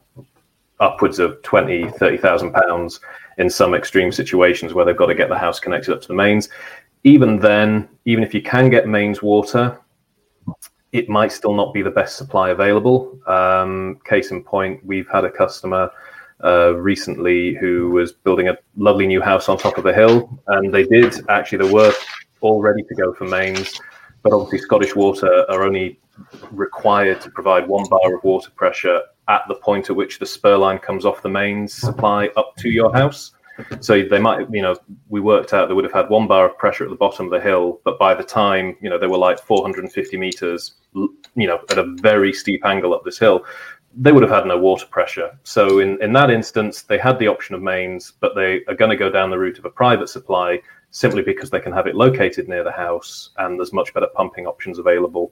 upwards of 20, 30,000 pounds in some extreme situations where they've got to get the house connected up to the mains. Even then, even if you can get mains water, it might still not be the best supply available. Um, case in point, we've had a customer uh, recently who was building a lovely new house on top of a hill, and they did actually the work all ready to go for mains but obviously Scottish Water are only required to provide one bar of water pressure at the point at which the spur line comes off the mains supply up to your house. So they might, you know, we worked out they would have had one bar of pressure at the bottom of the hill, but by the time, you know, they were like 450 meters, you know, at a very steep angle up this hill, they would have had no water pressure. So in, in that instance, they had the option of mains, but they are going to go down the route of a private supply simply because they can have it located near the house and there's much better pumping options available.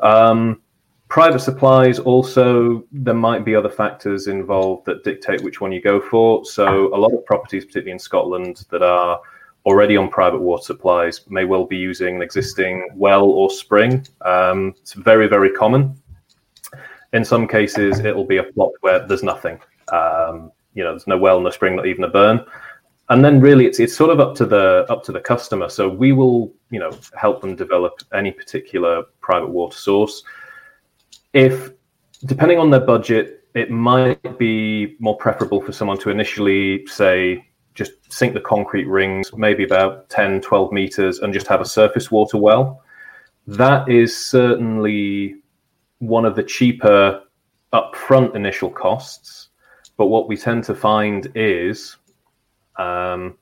Um, private supplies also there might be other factors involved that dictate which one you go for. So a lot of properties, particularly in Scotland, that are already on private water supplies may well be using an existing well or spring. Um, it's very very common. In some cases, it'll be a plot where there's nothing. Um, you know, there's no well, no spring, not even a burn and then really it's it's sort of up to the up to the customer. So we will you know help them develop any particular private water source. If depending on their budget it might be more preferable for someone to initially say just sink the concrete rings maybe about 10 12 meters and just have a surface water well. That is certainly one of the cheaper upfront initial costs. But what we tend to find is um,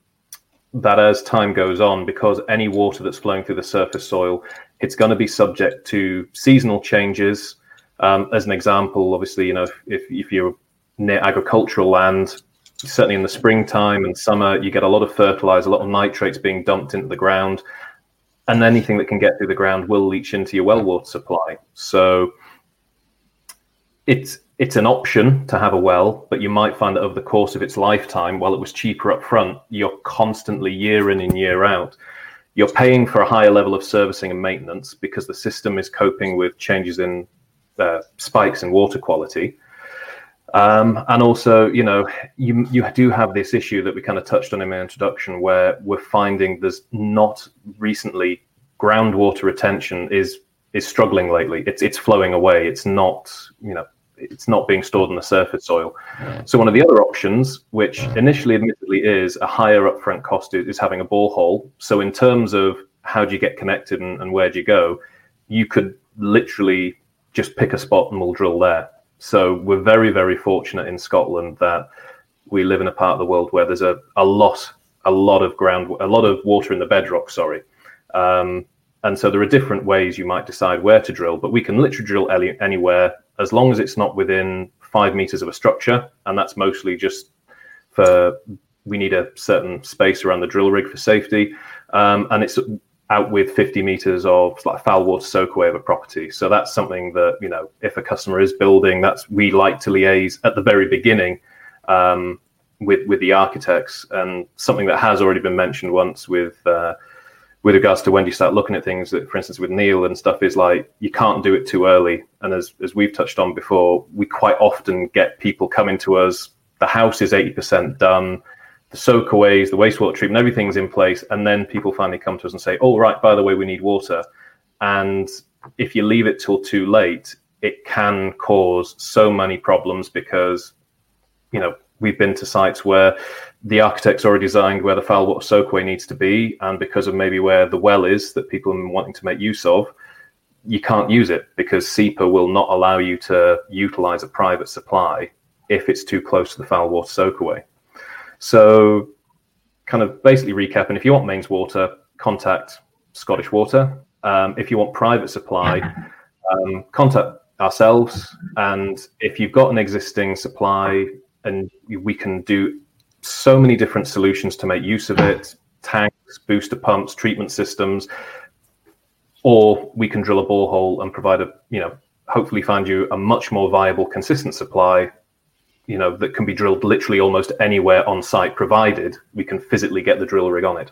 that as time goes on, because any water that's flowing through the surface soil, it's going to be subject to seasonal changes. Um, as an example, obviously, you know, if, if you're near agricultural land, certainly in the springtime and summer, you get a lot of fertilizer, a lot of nitrates being dumped into the ground, and anything that can get through the ground will leach into your well water supply. So it's it's an option to have a well, but you might find that over the course of its lifetime, while it was cheaper up front, you're constantly year in and year out. You're paying for a higher level of servicing and maintenance because the system is coping with changes in uh, spikes in water quality. Um, and also, you know, you you do have this issue that we kind of touched on in my introduction, where we're finding there's not recently groundwater retention is is struggling lately. It's it's flowing away. It's not, you know, it's not being stored in the surface soil. So one of the other options, which initially admittedly is a higher upfront cost, is having a borehole. So in terms of how do you get connected and, and where do you go, you could literally just pick a spot and we'll drill there. So we're very, very fortunate in Scotland that we live in a part of the world where there's a, a lot, a lot of ground, a lot of water in the bedrock. Sorry, um, and so there are different ways you might decide where to drill, but we can literally drill any, anywhere as long as it's not within five meters of a structure, and that's mostly just for we need a certain space around the drill rig for safety, um, and it's out with 50 meters of like foul water soak away of a property. So that's something that you know if a customer is building, that's we like to liaise at the very beginning um, with with the architects, and something that has already been mentioned once with. Uh, with regards to when you start looking at things that, for instance, with Neil and stuff, is like you can't do it too early. And as as we've touched on before, we quite often get people coming to us. The house is eighty percent done, the soakaways, the wastewater treatment, everything's in place, and then people finally come to us and say, "Oh, right, by the way, we need water." And if you leave it till too late, it can cause so many problems because, you know, we've been to sites where the architect's already designed where the foul water soakaway needs to be, and because of maybe where the well is that people are wanting to make use of, you can't use it because SEPA will not allow you to utilize a private supply if it's too close to the foul water soakaway. So, kind of basically recapping, if you want mains water, contact Scottish Water. Um, if you want private supply, um, contact ourselves. And if you've got an existing supply and we can do so many different solutions to make use of it tanks, booster pumps, treatment systems, or we can drill a borehole and provide a, you know, hopefully find you a much more viable, consistent supply, you know, that can be drilled literally almost anywhere on site, provided we can physically get the drill rig on it.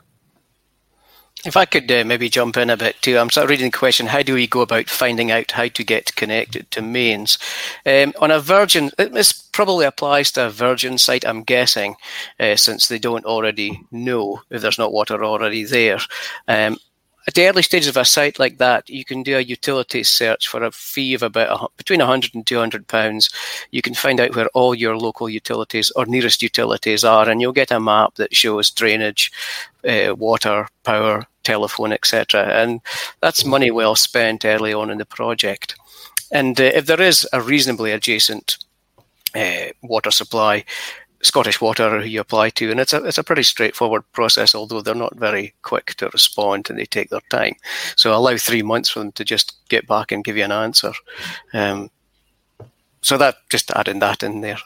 If I could uh, maybe jump in a bit too, I'm sort of reading the question: How do we go about finding out how to get connected to mains um, on a Virgin? This probably applies to a Virgin site, I'm guessing, uh, since they don't already know if there's not water already there. Um, at the early stages of a site like that, you can do a utilities search for a fee of about a, between 100 and 200 pounds. You can find out where all your local utilities or nearest utilities are, and you'll get a map that shows drainage, uh, water, power, telephone, etc. And that's money well spent early on in the project. And uh, if there is a reasonably adjacent uh, water supply, Scottish Water you apply to, and it's a it's a pretty straightforward process. Although they're not very quick to respond and they take their time, so allow three months for them to just get back and give you an answer. Um, so that just adding that in there.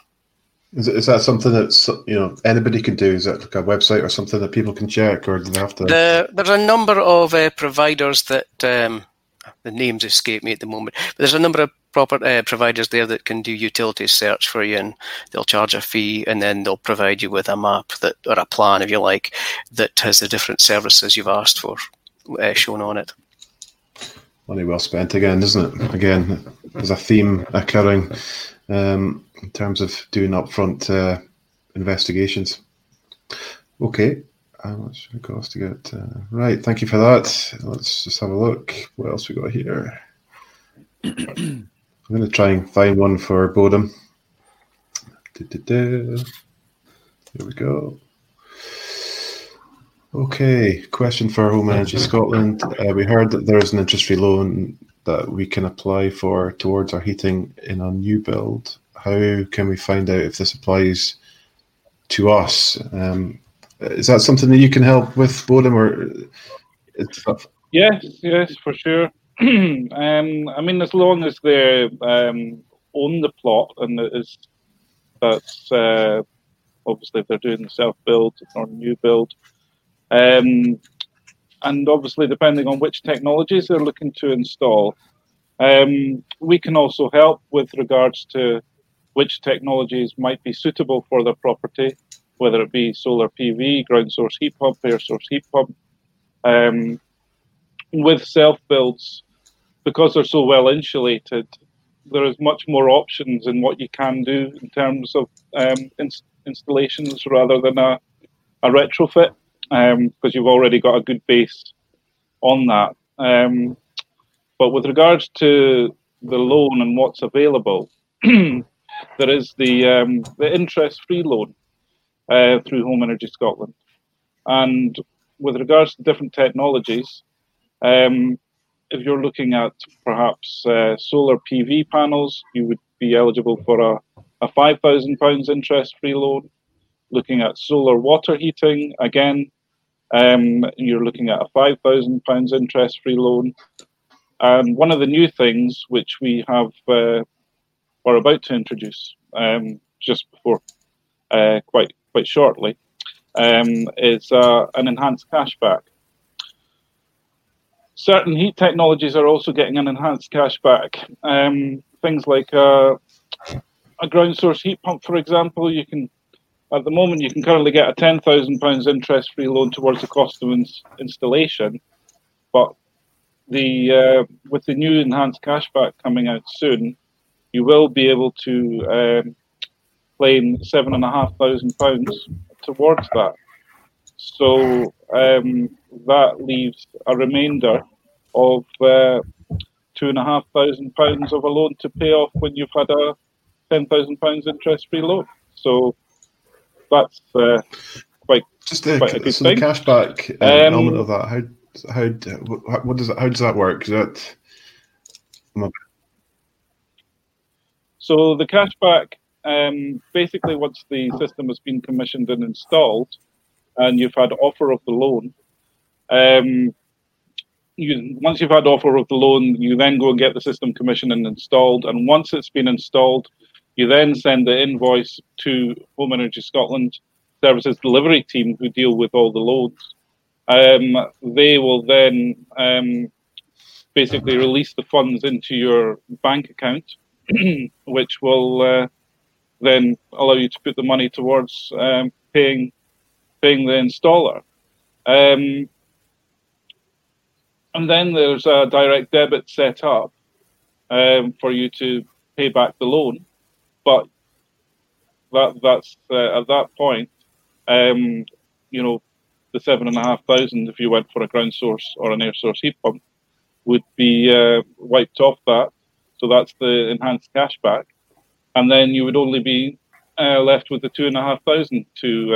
Is, is that something that's you know anybody can do? Is that like a website or something that people can check, or do they have to? The, there's a number of uh, providers that um, the names escape me at the moment. But there's a number of proper uh, providers there that can do utility search for you, and they'll charge a fee, and then they'll provide you with a map that or a plan, if you like, that has the different services you've asked for uh, shown on it. Money well spent again, isn't it? Again, there's a theme occurring um, in terms of doing upfront uh, investigations. Okay, how much it cost to get? Uh, right, thank you for that. Let's just have a look. What else we got here? I'm going to try and find one for Bodom. Here we go. Okay, question for Home Energy Scotland. Uh, we heard that there is an interest-free loan that we can apply for towards our heating in a new build. How can we find out if this applies to us? Um, is that something that you can help with, Bodom, or? Yes, yes, for sure. um, I mean, as long as they um, own the plot and it is that's uh, obviously if they're doing the self build or new build, um, and obviously depending on which technologies they're looking to install, um, we can also help with regards to which technologies might be suitable for the property, whether it be solar PV, ground source heat pump, air source heat pump. Um, with self builds, because they're so well insulated, there is much more options in what you can do in terms of um, ins- installations rather than a, a retrofit, because um, you've already got a good base on that. Um, but with regards to the loan and what's available, there is the um, the interest-free loan uh, through Home Energy Scotland, and with regards to different technologies, um, if you're looking at perhaps uh, solar PV panels, you would be eligible for a, a £5,000 interest free loan. Looking at solar water heating, again, um, you're looking at a £5,000 interest free loan. And one of the new things which we have uh, are about to introduce um, just before uh, quite quite shortly um, is uh, an enhanced cashback certain heat technologies are also getting an enhanced cashback. Um, things like uh, a ground source heat pump, for example, you can at the moment you can currently get a ten thousand pounds interest free loan towards the cost of ins- installation, but the uh, with the new enhanced cashback coming out soon, you will be able to um, claim seven and a half thousand pounds towards that. So um, that leaves a remainder of uh, two and a half thousand pounds of a loan to pay off when you've had a ten thousand pounds interest-free loan. So that's uh, quite just a, quite a good so thing. the cashback uh, um, element of that. How how what does that how does that work? Is that so the cashback um, basically once the system has been commissioned and installed, and you've had offer of the loan, um, you, once you've had offer of the loan, you then go and get the system commissioned and installed. And once it's been installed, you then send the invoice to Home Energy Scotland Services Delivery Team, who deal with all the loans. Um, they will then um, basically release the funds into your bank account, which will uh, then allow you to put the money towards um, paying paying the installer. Um, and then there's a direct debit set up um, for you to pay back the loan. But that that's uh, at that point, um, you know, the seven and a half thousand if you went for a ground source or an air source heat pump would be uh, wiped off that. So that's the enhanced cashback, and then you would only be uh, left with the two and a half thousand to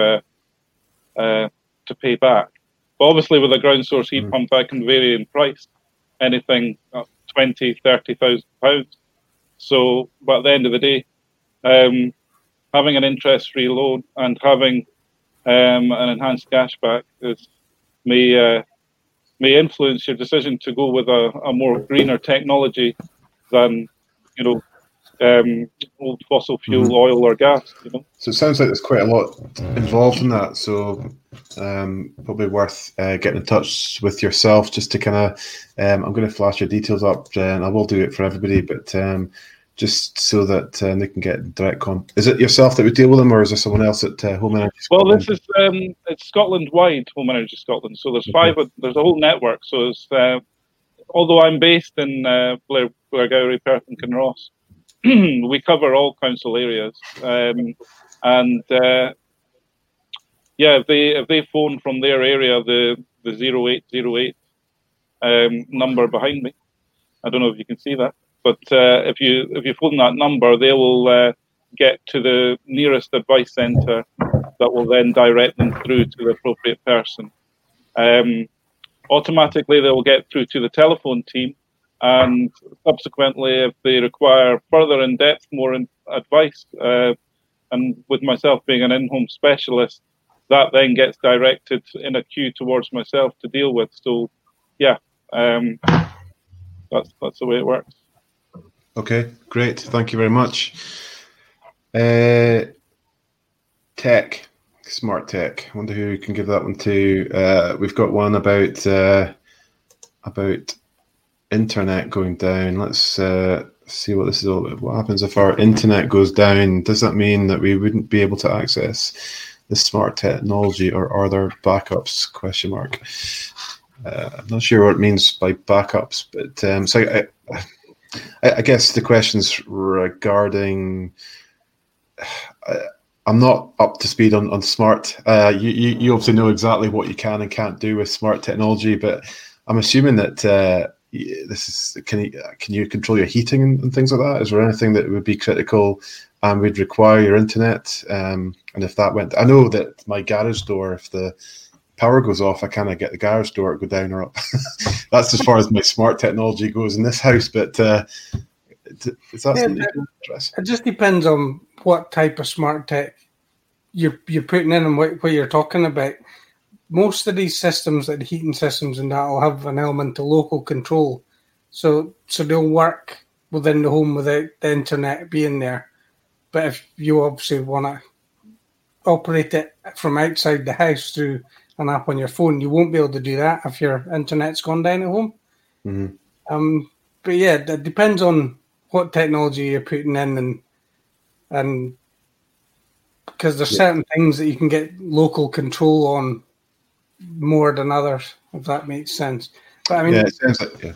uh, uh, to pay back. But obviously, with a ground source heat mm. pump, that can vary in price, anything up 20, 30,000 pounds. So, but at the end of the day, um, having an interest-free loan and having um, an enhanced cashback is may uh, may influence your decision to go with a, a more greener technology than you know um, old fossil fuel, mm-hmm. oil, or gas. You know. So it sounds like there's quite a lot involved in that. So um, probably worth uh, getting in touch with yourself just to kind of. Um, I'm going to flash your details up, and I will do it for everybody, but um, just so that uh, they can get direct con. Is it yourself that would deal with them, or is there someone else at uh, Home Energy? Scotland? Well, this is um, it's Scotland wide Home Energy Scotland. So there's five. Okay. There's a whole network. So it's uh, although I'm based in uh, Blair, Blairgowrie, Perth, and Kinross, we cover all council areas. Um, and uh, yeah, if they if they phone from their area, the the zero eight zero eight um, number behind me, I don't know if you can see that, but uh, if you if you phone that number, they will uh, get to the nearest advice centre that will then direct them through to the appropriate person. Um, automatically, they will get through to the telephone team, and subsequently, if they require further in depth, more in advice, uh, and with myself being an in-home specialist, that then gets directed in a queue towards myself to deal with. So, yeah, um, that's that's the way it works. Okay, great. Thank you very much. Uh, tech, smart tech. I wonder who can give that one to. Uh, we've got one about uh, about internet going down. Let's uh, see what this is all about. What happens if our internet goes down? Does that mean that we wouldn't be able to access the smart technology, or are there backups? Question mark. Uh, I'm not sure what it means by backups, but um, so I, I, I, guess the questions regarding. Uh, I'm not up to speed on, on smart. Uh, you, you, you obviously know exactly what you can and can't do with smart technology, but I'm assuming that uh, this is can you can you control your heating and, and, things like that? Is there anything that would be critical and would require your internet? Um, and if that went, I know that my garage door, if the power goes off, I kind of get the garage door to go down or up. That's as far as my smart technology goes in this house. But uh, is that yeah, it, it just depends on what type of smart tech you're you're putting in and what, what you're talking about most of these systems, like the heating systems and that, will have an element of local control. So so they'll work within the home without the internet being there. But if you obviously want to operate it from outside the house through an app on your phone, you won't be able to do that if your internet's gone down at home. Mm-hmm. Um, but yeah, it depends on what technology you're putting in and and because there's yeah. certain things that you can get local control on more than others, if that makes sense. But I mean, yeah, it sounds like yeah.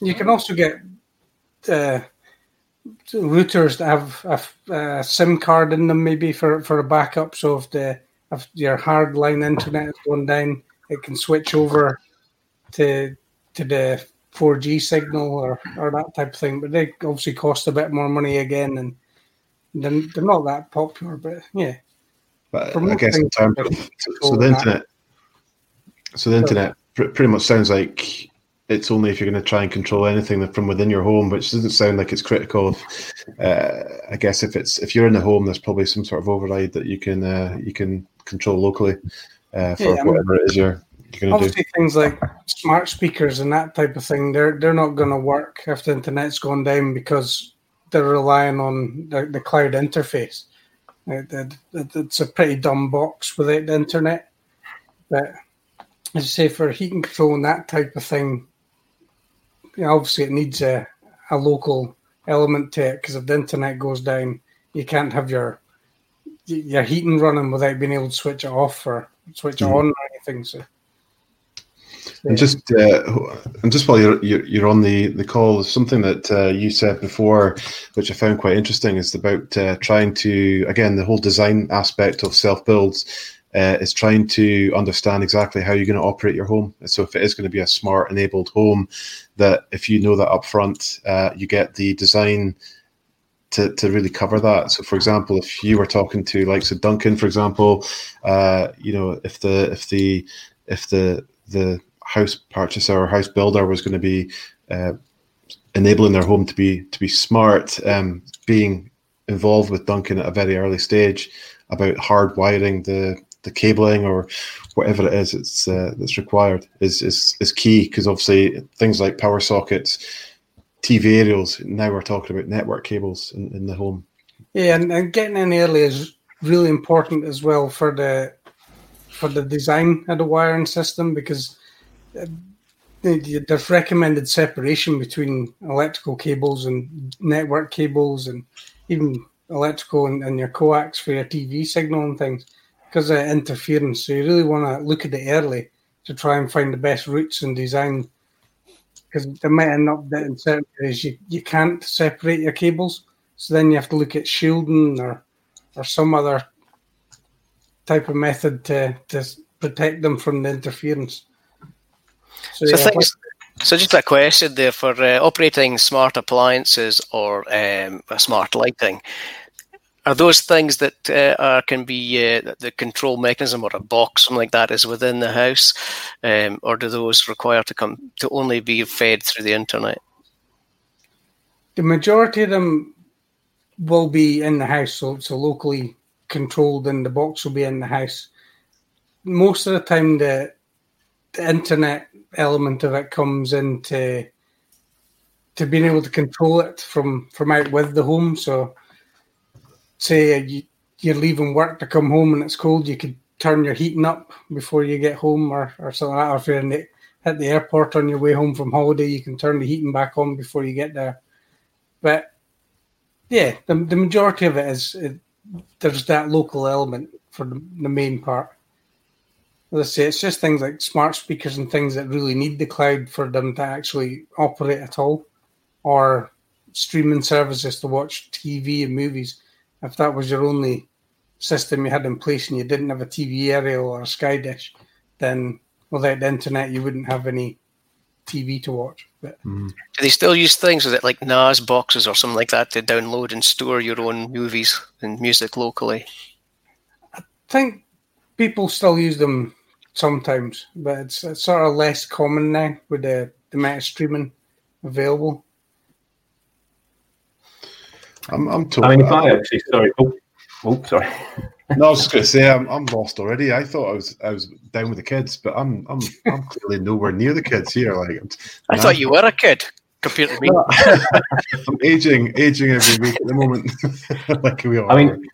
You can also get uh, routers that have a, a, SIM card in them, maybe for, for a backup. So if the if your hard line internet is going down, it can switch over to to the 4G signal or, or that type of thing. But they obviously cost a bit more money again, and they're, they're not that popular. But yeah, but I guess in terms of so the internet, so the internet pr- pretty much sounds like it's only if you're going to try and control anything from within your home, which doesn't sound like it's critical. Uh, I guess if it's if you're in the home, there's probably some sort of override that you can uh, you can control locally uh, for yeah, whatever mean, it is you're, you're going to do. Obviously, things like smart speakers and that type of thing, they're they're not going to work if the internet's gone down because they're relying on the, the cloud interface. It, it, it's a pretty dumb box without the internet, but as I say, for heating control and that type of thing, you know, obviously it needs a, a local element to it because if the internet goes down, you can't have your your heating running without being able to switch it off or switch mm. it on or anything. So. And just uh, and just while you're you're on the the call, something that uh, you said before, which I found quite interesting, is about uh, trying to again the whole design aspect of self builds uh, is trying to understand exactly how you're going to operate your home. So if it is going to be a smart enabled home, that if you know that up front, uh, you get the design to, to really cover that. So for example, if you were talking to like of Duncan, for example, uh, you know, if the if the if the the house purchaser or house builder was going to be uh, enabling their home to be to be smart, um, being involved with Duncan at a very early stage about hardwiring the the cabling or whatever it is it's uh, that's required is is is key because obviously things like power sockets, TV aerials. Now we're talking about network cables in, in the home. Yeah, and, and getting in early is really important as well for the for the design of the wiring system because uh, there's recommended separation between electrical cables and network cables and even electrical and, and your coax for your TV signal and things because of interference. So you really want to look at it early to try and find the best routes and design because there might end up that in certain areas you, you can't separate your cables. So then you have to look at shielding or or some other type of method to, to protect them from the interference. So, so, yeah, things, so just a question there for uh, operating smart appliances or um, smart lighting. Are those things that uh, are, can be uh, the control mechanism or a box, something like that, is within the house, um, or do those require to come to only be fed through the internet? The majority of them will be in the house, so so locally controlled, and the box will be in the house. Most of the time, the, the internet element of it comes into to being able to control it from from out with the home. So, say uh, you, you're leaving work to come home and it's cold, you could turn your heating up before you get home, or or something like that. Or if you're the, at the airport on your way home from holiday, you can turn the heating back on before you get there. But yeah, the, the majority of it is it, there's that local element for the, the main part. Let's say it's just things like smart speakers and things that really need the cloud for them to actually operate at all, or streaming services to watch TV and movies. If that was your only system you had in place and you didn't have a TV aerial or a Sky Dish, then without the internet you wouldn't have any TV to watch. But mm. do they still use things? Is it like NAS boxes or something like that to download and store your own movies and music locally? I think people still use them sometimes, but it's, it's sort of less common now with the, the amount of streaming available. I'm, I'm told. I mean, if I actually, sorry, oh, oh sorry. no, I was just going to say I'm, I'm lost already. I thought I was I was down with the kids, but I'm I'm I'm clearly nowhere near the kids here. Like I thought you were a kid compared to me. I'm aging aging every week at the moment, like we are. I mean,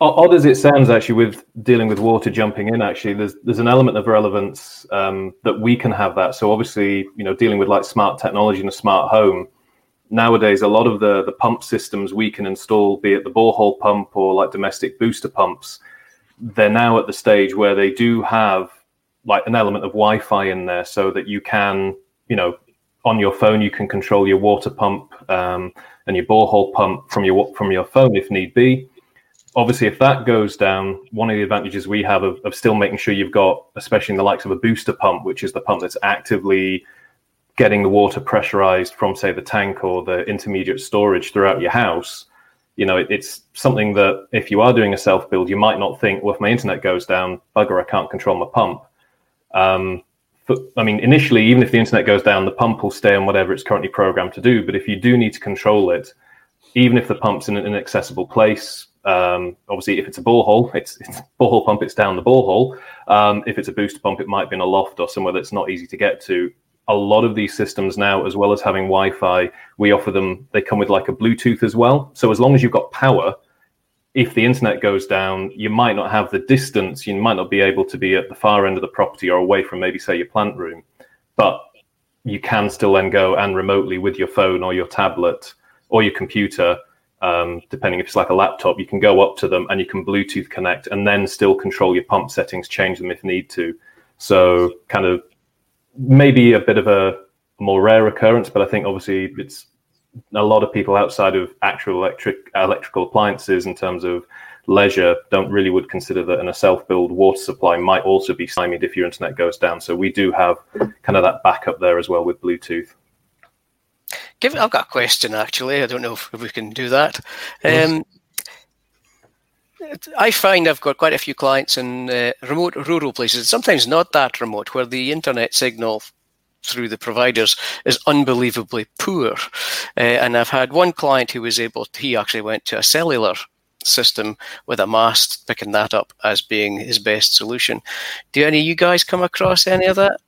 odd as it sounds, actually, with dealing with water jumping in, actually, there's there's an element of relevance um, that we can have that. So obviously, you know, dealing with like smart technology in a smart home. Nowadays, a lot of the the pump systems we can install, be it the borehole pump or like domestic booster pumps, they're now at the stage where they do have like an element of Wi-Fi in there, so that you can, you know, on your phone you can control your water pump um, and your borehole pump from your from your phone if need be. Obviously, if that goes down, one of the advantages we have of, of, still making sure you've got, especially in the likes of a booster pump, which is the pump that's actively getting the water pressurized from, say, the tank or the intermediate storage throughout your house. You know, it, it's something that if you are doing a self build, you might not think, well, if my internet goes down, bugger, I can't control my pump. Um, but, I mean, initially, even if the internet goes down, the pump will stay on whatever it's currently programmed to do. But if you do need to control it, even if the pump's in an inaccessible place, um, obviously, if it's a borehole, it's, it's borehole pump, it's down the borehole. Um, if it's a booster pump, it might be in a loft or somewhere that's not easy to get to. A lot of these systems now, as well as having Wi Fi, we offer them, they come with like a Bluetooth as well. So as long as you've got power, if the internet goes down, you might not have the distance, you might not be able to be at the far end of the property or away from maybe, say, your plant room. But you can still then go and remotely with your phone or your tablet or your computer um, depending if it's like a laptop, you can go up to them and you can Bluetooth connect and then still control your pump settings, change them if need to. So, kind of maybe a bit of a more rare occurrence, but I think obviously it's a lot of people outside of actual electric electrical appliances in terms of leisure don't really would consider that in a self-build water supply might also be stymied if your internet goes down. So we do have kind of that backup there as well with Bluetooth. Give, I've got a question actually. I don't know if, we can do that. Um, I find I've got quite a few clients in uh, remote rural places, sometimes not that remote, where the internet signal through the providers is unbelievably poor. Uh, and I've had one client who was able, to, he actually went to a cellular system with a mast, picking that up as being his best solution. Do any of you guys come across any of that?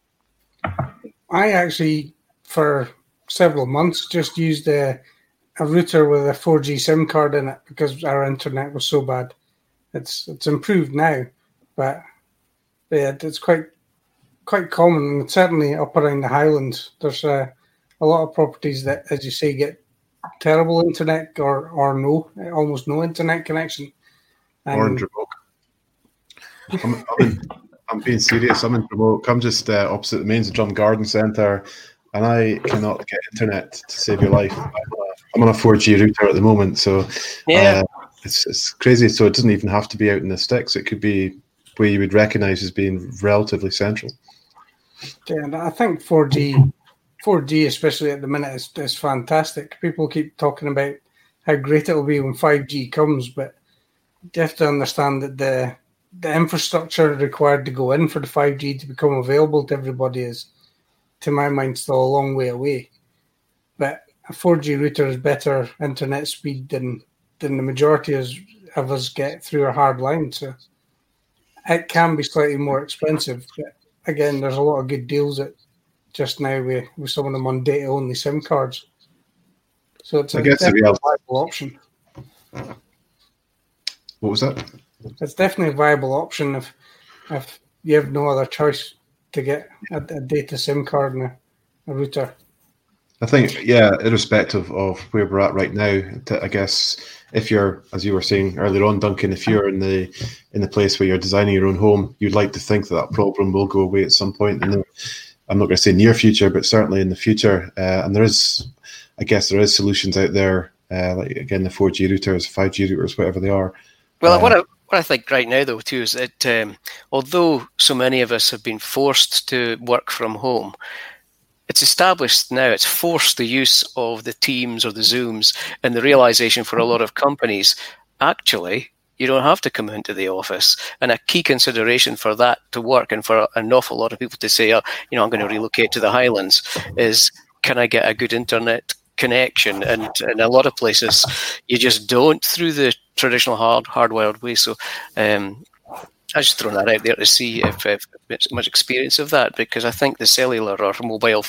I actually, for several months just used a, a router with a 4G SIM card in it because our internet was so bad. It's it's improved now, but, but yeah, it's quite quite common, and certainly up around the Highlands. There's uh, a lot of properties that, as you say, get terrible internet or or no, almost no internet connection. And, Orange remote. I'm, I'm, in, I'm, being serious. I'm in remote. I'm just uh, opposite the mains of Drum Garden Centre, and I cannot get internet to save your life. I'm on a 4G router at the moment, so yeah. Uh, it's, it's crazy. So it doesn't even have to be out in the sticks. It could be where you would recognise as being relatively central. Yeah, and I think 4G, 4G especially at the minute is, is fantastic. People keep talking about how great it will be when 5G comes, but you have to understand that the the infrastructure required to go in for the 5G to become available to everybody is, to my mind, still a long way away. But a 4G router is better internet speed than than the majority of us get through a hard line. So it can be slightly more expensive, but again, there's a lot of good deals at just now with, with some of them on data only SIM cards. So it's a, guess a viable option. What was that? It's definitely a viable option if if you have no other choice to get a, a data SIM card and a, a, router. I think, yeah, irrespective of where we're at right now, I guess if you're, as you were saying earlier on, Duncan, if you're in the in the place where you're designing your own home, you'd like to think that that problem will go away at some point in the, I'm not going to say near future, but certainly in the future. Uh, and there is, I guess, there is solutions out there, uh, like again the 4G routers, 5G routers, whatever they are. Well, uh, what I, what I think right now, though, too, is that um, although so many of us have been forced to work from home, it's established now, it's forced the use of the Teams or the Zooms, and the realization for a lot of companies actually, you don't have to come into the office. And a key consideration for that to work and for an awful lot of people to say, oh, you know, I'm going to relocate to the Highlands is can I get a good internet connection? And in a lot of places, you just don't through the traditional hard hardwired way. So um, I just thrown that out there to see if, if much experience of that because I think the cellular or mobile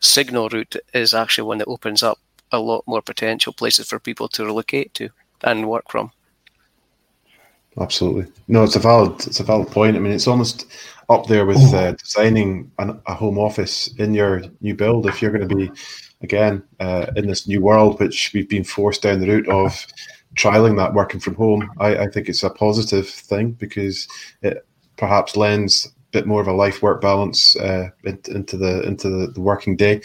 signal route is actually one that opens up a lot more potential places for people to relocate to and work from. Absolutely, no, it's a valid it's a valid point. I mean, it's almost up there with uh, designing an, a home office in your new build. If you're going to be again uh, in this new world, which we've been forced down the route of trialing that working from home, I, I think it's a positive thing because it perhaps lends a bit more of a life work balance uh, into the into the, the working day.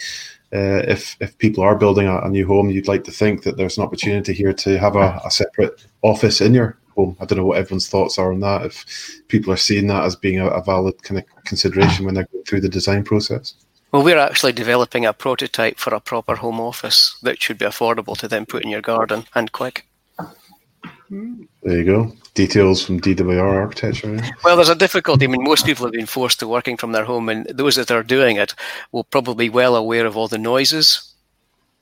Uh, if if people are building a, a, new home, you'd like to think that there's an opportunity here to have a, a, separate office in your home. I don't know what everyone's thoughts are on that. If people are seeing that as being a, a valid kind of consideration when they're going through the design process. Well, we're actually developing a prototype for a proper home office that should be affordable to then put in your garden and quick. There you go. Details from DWR architecture. Well, there's a difficulty. I mean, most people have been forced to working from their home, and those that are doing it will probably be well aware of all the noises,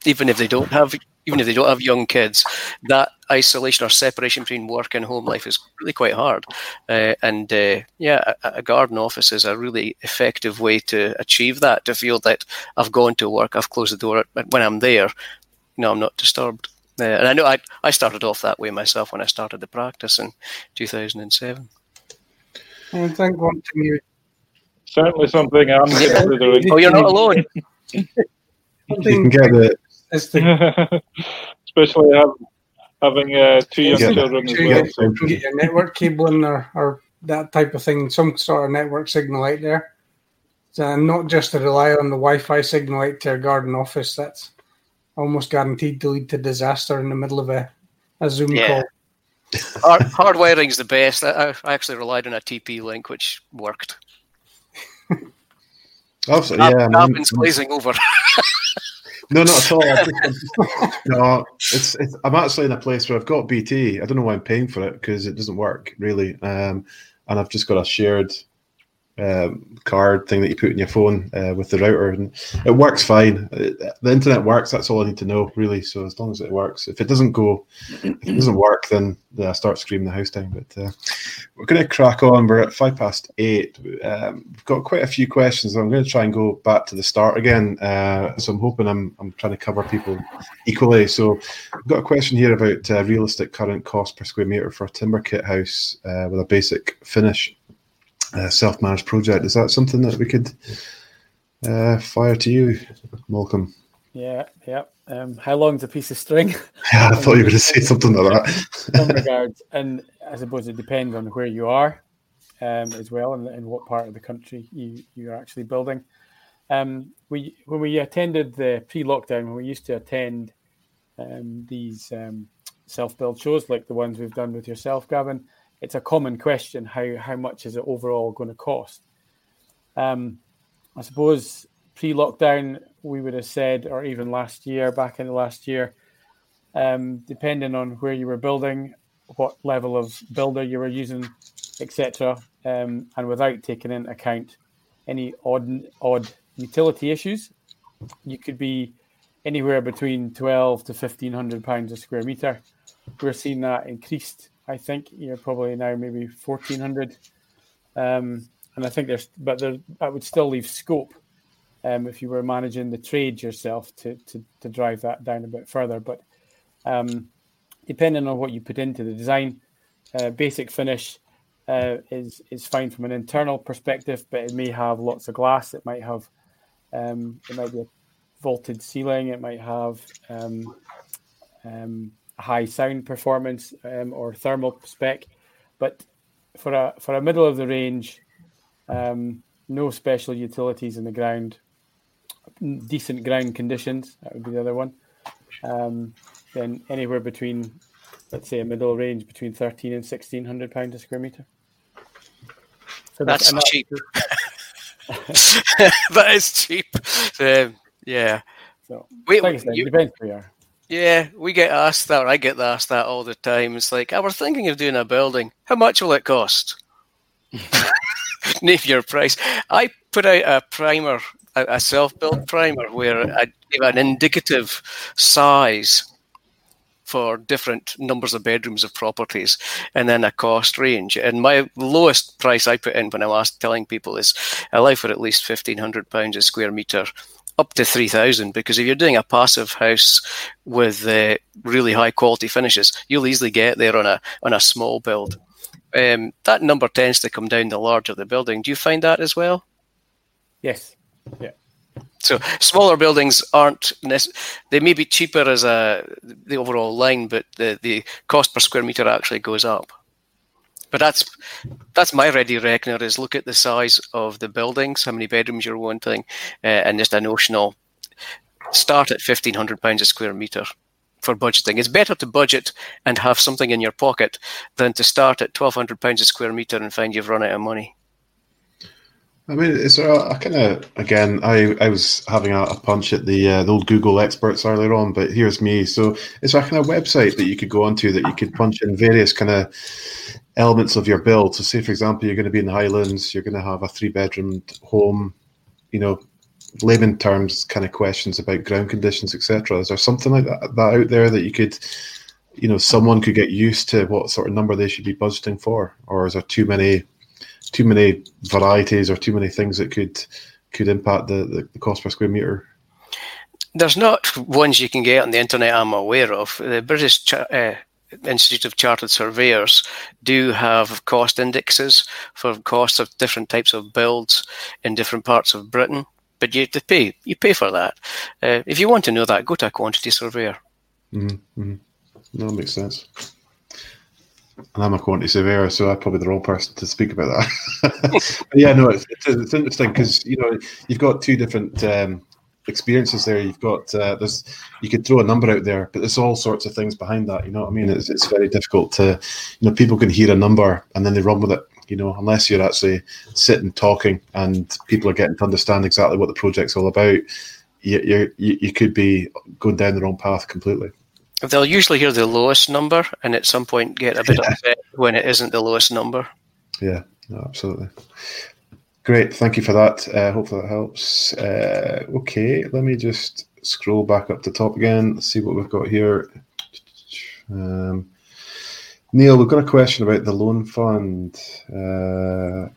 even if they don't have even if they don't have young kids. That isolation or separation between work and home life is really quite hard. Uh, and uh, yeah, a, a, garden office is a really effective way to achieve that. To feel that I've gone to work, I've closed the door, but when I'm there, you know, I'm not disturbed. Uh, and I know I, I started off that way myself when I started the practice in 2007. I think one thing you certainly something I'm doing. oh, you're not alone. you can get it. Especially have, having uh, two young children as well. So. Get your network cabling or, or that type of thing, some sort of network signal out there. So not just to rely on the Wi-Fi signal out to your garden office. That's almost guaranteed to lead to disaster in the middle of a, a Zoom yeah. call. Hard, hard wiring's the best. I, I, actually relied on a TP link, which worked. Obviously, yeah. Cabin's glazing over. no, not at all. no, it's, it's. I'm actually in a place where I've got BT. I don't know why I'm paying for it because it doesn't work really, um, and I've just got a shared um, card thing that you put in your phone uh, with the router, and it works fine. It, the internet works. That's all I need to know, really. So as long as it works, if it doesn't go, if it doesn't work, then I start screaming the house down. But uh, we're going to crack on. We're at five past eight. Um, we've got quite a few questions. I'm going to try and go back to the start again. Uh, so I'm hoping I'm I'm trying to cover people equally. So we've got a question here about uh, realistic current cost per square meter for a timber kit house uh, with a basic finish uh, self-managed project. Is that something that we could uh, fire to you, Malcolm? Yeah, yeah. Um, how long's a piece of string? Yeah, I thought you were going to say something like that. some regards, and I suppose it depends on where you are um, as well, and, and what part of the country you you are actually building. Um, we when we attended the pre-lockdown, when we used to attend um, these um, self-build shows like the ones we've done with yourself, Gavin, it's a common question how how much is it overall going to cost? Um, I suppose pre-lockdown we would have said, or even last year, back in the last year, um, depending on where you were building, what level of builder you were using, etc., um, and without taking into account any odd odd utility issues, you could be anywhere between twelve to fifteen hundred pounds a square meter. We're seeing that increased I think you're probably now maybe 1400. Um, and I think there's, but there, that would still leave scope um, if you were managing the trade yourself to, to, to drive that down a bit further. But um, depending on what you put into the design, uh, basic finish uh, is is fine from an internal perspective, but it may have lots of glass. It might have um, it might be a vaulted ceiling. It might have um, um, high sound performance um, or thermal spec, but for a for a middle of the range, um, no special utilities in the ground, decent ground conditions. That would be the other one. Um, then anywhere between, let's say, a middle range between thirteen and sixteen hundred pounds a square meter. So that's, that's cheap. that is cheap. Um, yeah. So, Wait, you, depends where you are. Yeah, we get asked that, I get asked that all the time. It's like, I was thinking of doing a building. How much will it cost? Name your price. I put out a primer, a, a self-built primer, where I give an indicative size for different numbers of bedrooms of properties and then a cost range. And my lowest price I put in when I was telling people is I allow for at least £1,500 a square metre up to 3000 because if you're doing a passive house with uh, really high quality finishes you'll easily get there on a on a small build. Um, that number tends to come down the larger the building. Do you find that as well? Yes. Yeah. So smaller buildings aren't they may be cheaper as a the overall line but the the cost per square meter actually goes up but that's that's my ready reckoner is look at the size of the buildings, how many bedrooms you're wanting, uh, and just a notional start at fifteen hundred pounds a square meter for budgeting. It's better to budget and have something in your pocket than to start at twelve hundred pounds a square meter and find you've run out of money. I mean, is there a, a kind of again? I, I was having a, a punch at the uh, the old Google experts earlier on, but here's me. So, is there a kind of website that you could go onto that you could punch in various kind of elements of your build. So, say for example, you're going to be in the Highlands, you're going to have a three bedroom home. You know, layman terms, kind of questions about ground conditions, etc. Is there something like that, that out there that you could, you know, someone could get used to what sort of number they should be budgeting for, or is there too many, too many varieties or too many things that could could impact the, the, the cost per square meter? There's not ones you can get on the internet I'm aware of. The British uh, Institute of Chartered Surveyors do have cost indexes for costs of different types of builds in different parts of Britain. But you have to pay. You pay for that. Uh, if you want to know that, go to a quantity surveyor. Mm-hmm. mm-hmm. No, that makes sense. And I'm a quantity surveyor, so I'm probably the wrong person to speak about that. yeah, no, it's, it's, it's interesting because you know you've got two different um, experiences there. You've got uh, there's you could throw a number out there, but there's all sorts of things behind that. You know what I mean? It's it's very difficult to you know people can hear a number and then they run with it. You know, unless you're actually sitting talking and people are getting to understand exactly what the project's all about, you you you could be going down the wrong path completely. They'll usually hear the lowest number and at some point get a bit upset when it isn't the lowest number. Yeah, no, absolutely. Great, thank you for that. Uh, hopefully that helps. Uh, okay, let me just scroll back up to top again, see what we've got here. Um, Neil, we've got a question about the loan fund. Uh,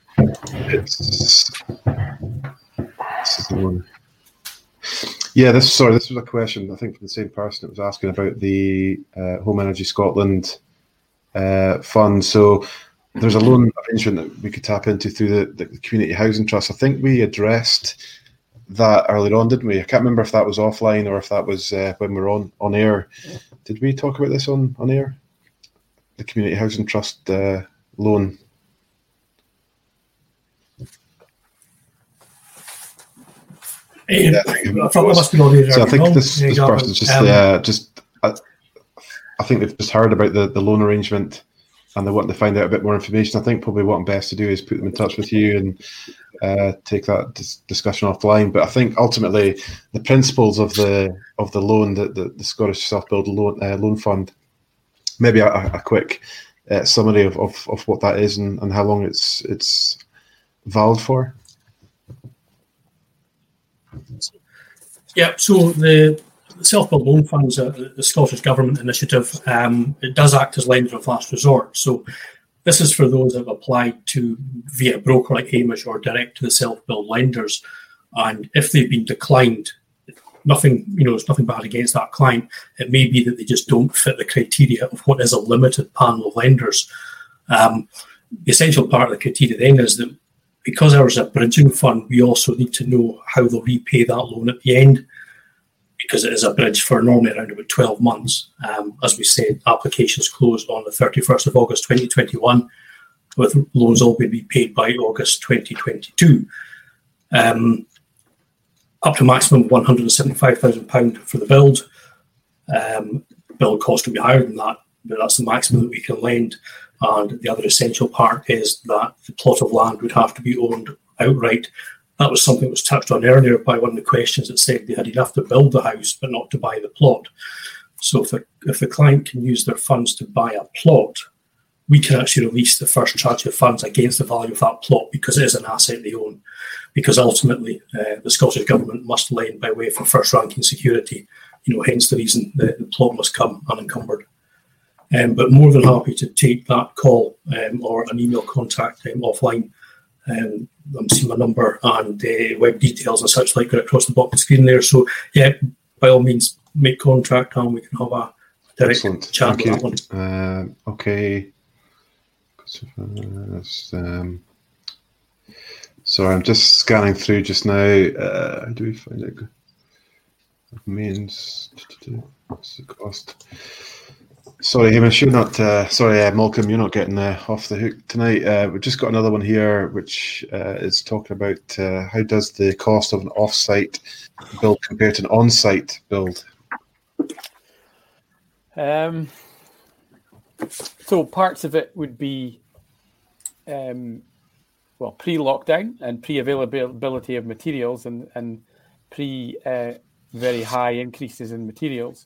it's. Yeah, this sorry, this was a question I think from the same person that was asking about the uh, Home Energy Scotland uh, fund. So there's a loan arrangement that we could tap into through the, the community housing trust. I think we addressed that earlier on, didn't we? I can't remember if that was offline or if that was uh, when we are on on air. Did we talk about this on on air? The community housing trust uh, loan. Yeah, I, think I, so I think this, this person's just um, uh, just I, I think they've just heard about the, the loan arrangement and they want to find out a bit more information, I think probably what I'm best to do is put them in touch with you and uh, take that dis- discussion offline. But I think ultimately the principles of the of the loan, the, the, the Scottish Self Build loan, uh, loan Fund, maybe a, a quick uh, summary of, of, of what that is and, and how long it's it's valid for. Yeah, so the self-built loan funds, uh, the Scottish Government initiative, um, it does act as lender of last resort. So this is for those that have applied to via broker like Hamish or direct to the self-built lenders. And if they've been declined, nothing, you know, there's nothing bad against that client. It may be that they just don't fit the criteria of what is a limited panel of lenders. Um, the essential part of the criteria then is that because ours is a bridging fund, we also need to know how they'll repay that loan at the end because it is a bridge for normally around about 12 months. Um, as we said, applications closed on the 31st of August 2021, with loans all being repaid by August 2022. Um, up to maximum of £175,000 for the build. Um, build cost will be higher than that, but that's the maximum that we can lend. And the other essential part is that the plot of land would have to be owned outright that was something that was touched on earlier by one of the questions that said they had enough to build the house but not to buy the plot. So if the, if the client can use their funds to buy a plot, we can actually release the first tranche of funds against the value of that plot because it is an asset they own. Because ultimately, uh, the Scottish Government must lend by way of a first ranking security, you know, hence the reason the, the plot must come unencumbered. Um, but more than happy to take that call um, or an email contact um, offline um, I'm seeing my number and uh, web details and such like across the bottom screen there. So yeah, by all means, make contact and we can have a direct Excellent. chat Thank you. that one. Uh, okay. Um, sorry, I'm just scanning through just now. Uh, how do we find it? Means what's the cost? Sorry, Hamish, you're not. Uh, sorry, uh, Malcolm, you're not getting uh, off the hook tonight. Uh, we've just got another one here, which uh, is talking about uh, how does the cost of an off-site build compare to an on-site build? Um, so parts of it would be, um, well, pre-lockdown and pre-availability of materials and and pre very high increases in materials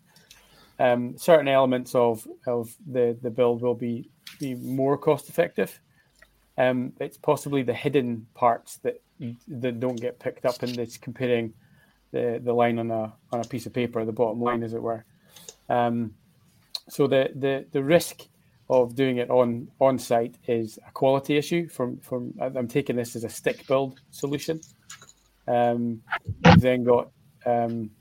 um, certain elements of of the the build will be be more cost effective. Um, it's possibly the hidden parts that that don't get picked up in this comparing the the line on a on a piece of paper, the bottom line, as it were. Um, so the the the risk of doing it on on site is a quality issue. From from I'm taking this as a stick build solution. Um, we've then got um,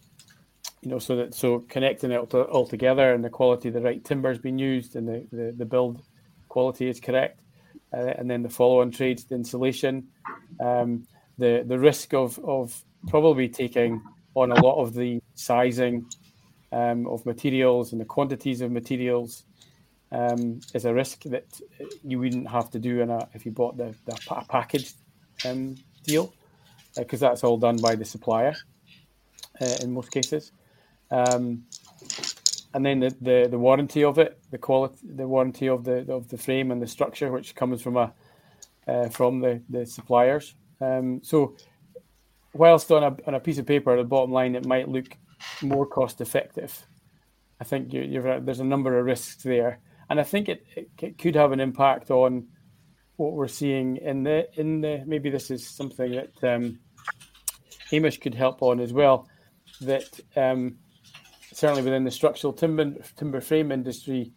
you know, so that so connecting it all together and the quality of the right timber has been used and the, the, the build quality is correct, uh, and then the follow-on trades, the insulation, um, the the risk of of probably taking on a lot of the sizing um, of materials and the quantities of materials um, is a risk that you wouldn't have to do in a if you bought the, the packaged um, deal because uh, that's all done by the supplier uh, in most cases. Um, and then the, the, the warranty of it, the quality, the warranty of the of the frame and the structure, which comes from a uh, from the the suppliers. Um, so, whilst on a on a piece of paper, the bottom line, it might look more cost effective. I think you, there's a number of risks there, and I think it, it, could have an impact on what we're seeing in the in the maybe this is something that um, Hamish could help on as well. That um, certainly within the structural timber timber frame industry,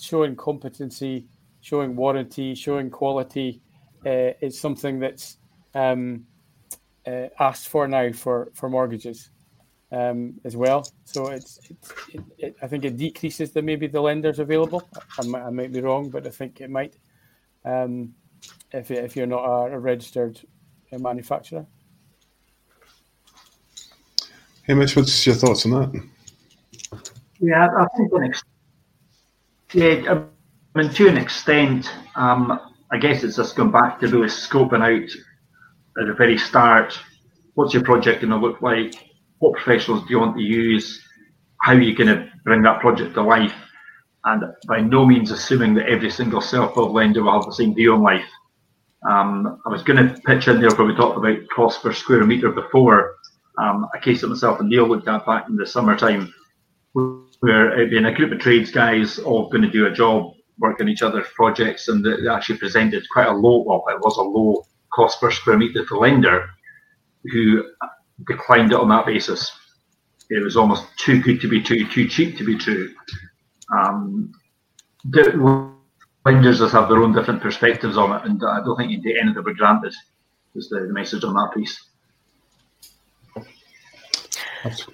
showing competency, showing warranty, showing quality uh, is something that's um, uh, asked for now for for mortgages um, as well. So it's, it's it, it, I think it decreases the maybe the lenders available. I might, I might be wrong, but I think it might um, if if you're not a, a registered uh, manufacturer. Hamish, what's your thoughts on that? Yeah, I think an yeah, I mean to an extent, um, I guess it's just going back to really scoping out at the very start. What's your project going to look like? What professionals do you want to use? How are you going to bring that project to life? And by no means assuming that every single self-build lender will have the same view on life. Um, I was going to pitch in there where we talked about cost per square metre before. Um, a case that myself and Neil looked at back in the summertime, where it'd been a group of trades guys all going to do a job, work on each other's projects, and they actually presented quite a low, well, it was a low cost per square metre to lender, who declined it on that basis. It was almost too good to be true, too cheap to be true. Um, the lenders just have their own different perspectives on it, and I don't think you take anything for granted. Is the, the message on that piece.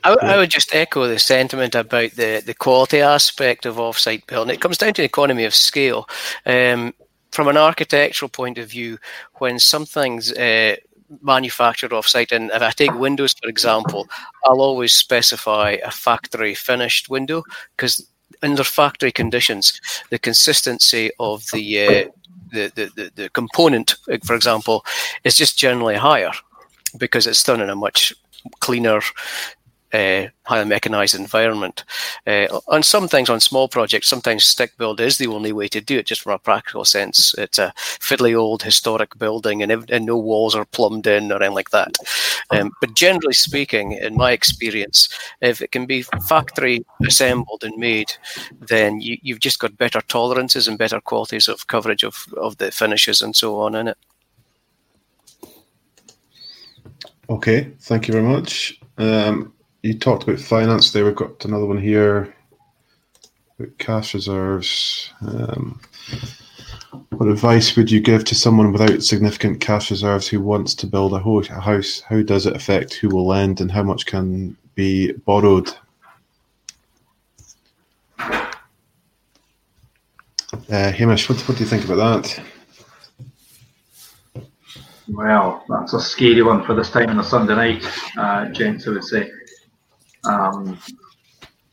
I, I, would just echo the sentiment about the, the quality aspect of offsite building. It comes down to an economy of scale. Um, from an architectural point of view, when something's uh, manufactured offsite, and if I take windows for example, I'll always specify a factory finished window because under factory conditions, the consistency of the, uh, the, the, the, the component, for example, is just generally higher because it's done in a much cleaner, uh, highly mechanized environment. Uh, on some things, on small projects, sometimes stick build is the only way to do it, just from a practical sense. It's a fiddly old historic building and, and no walls are plumbed in or anything like that. Um, but generally speaking, in my experience, if it can be factory assembled and made, then you, you've just got better tolerances and better qualities of coverage of, of the finishes and so on in it. Okay, thank you very much. Um, you talked about finance there. We've got another one here. about Cash reserves. Um, what advice would you give to someone without significant cash reserves who wants to build a house? How does it affect who will lend and how much can be borrowed? Uh, Hamish, what, what do you think about that? Well, that's a scary one for this time on a Sunday night, uh, gents, I would say. Um,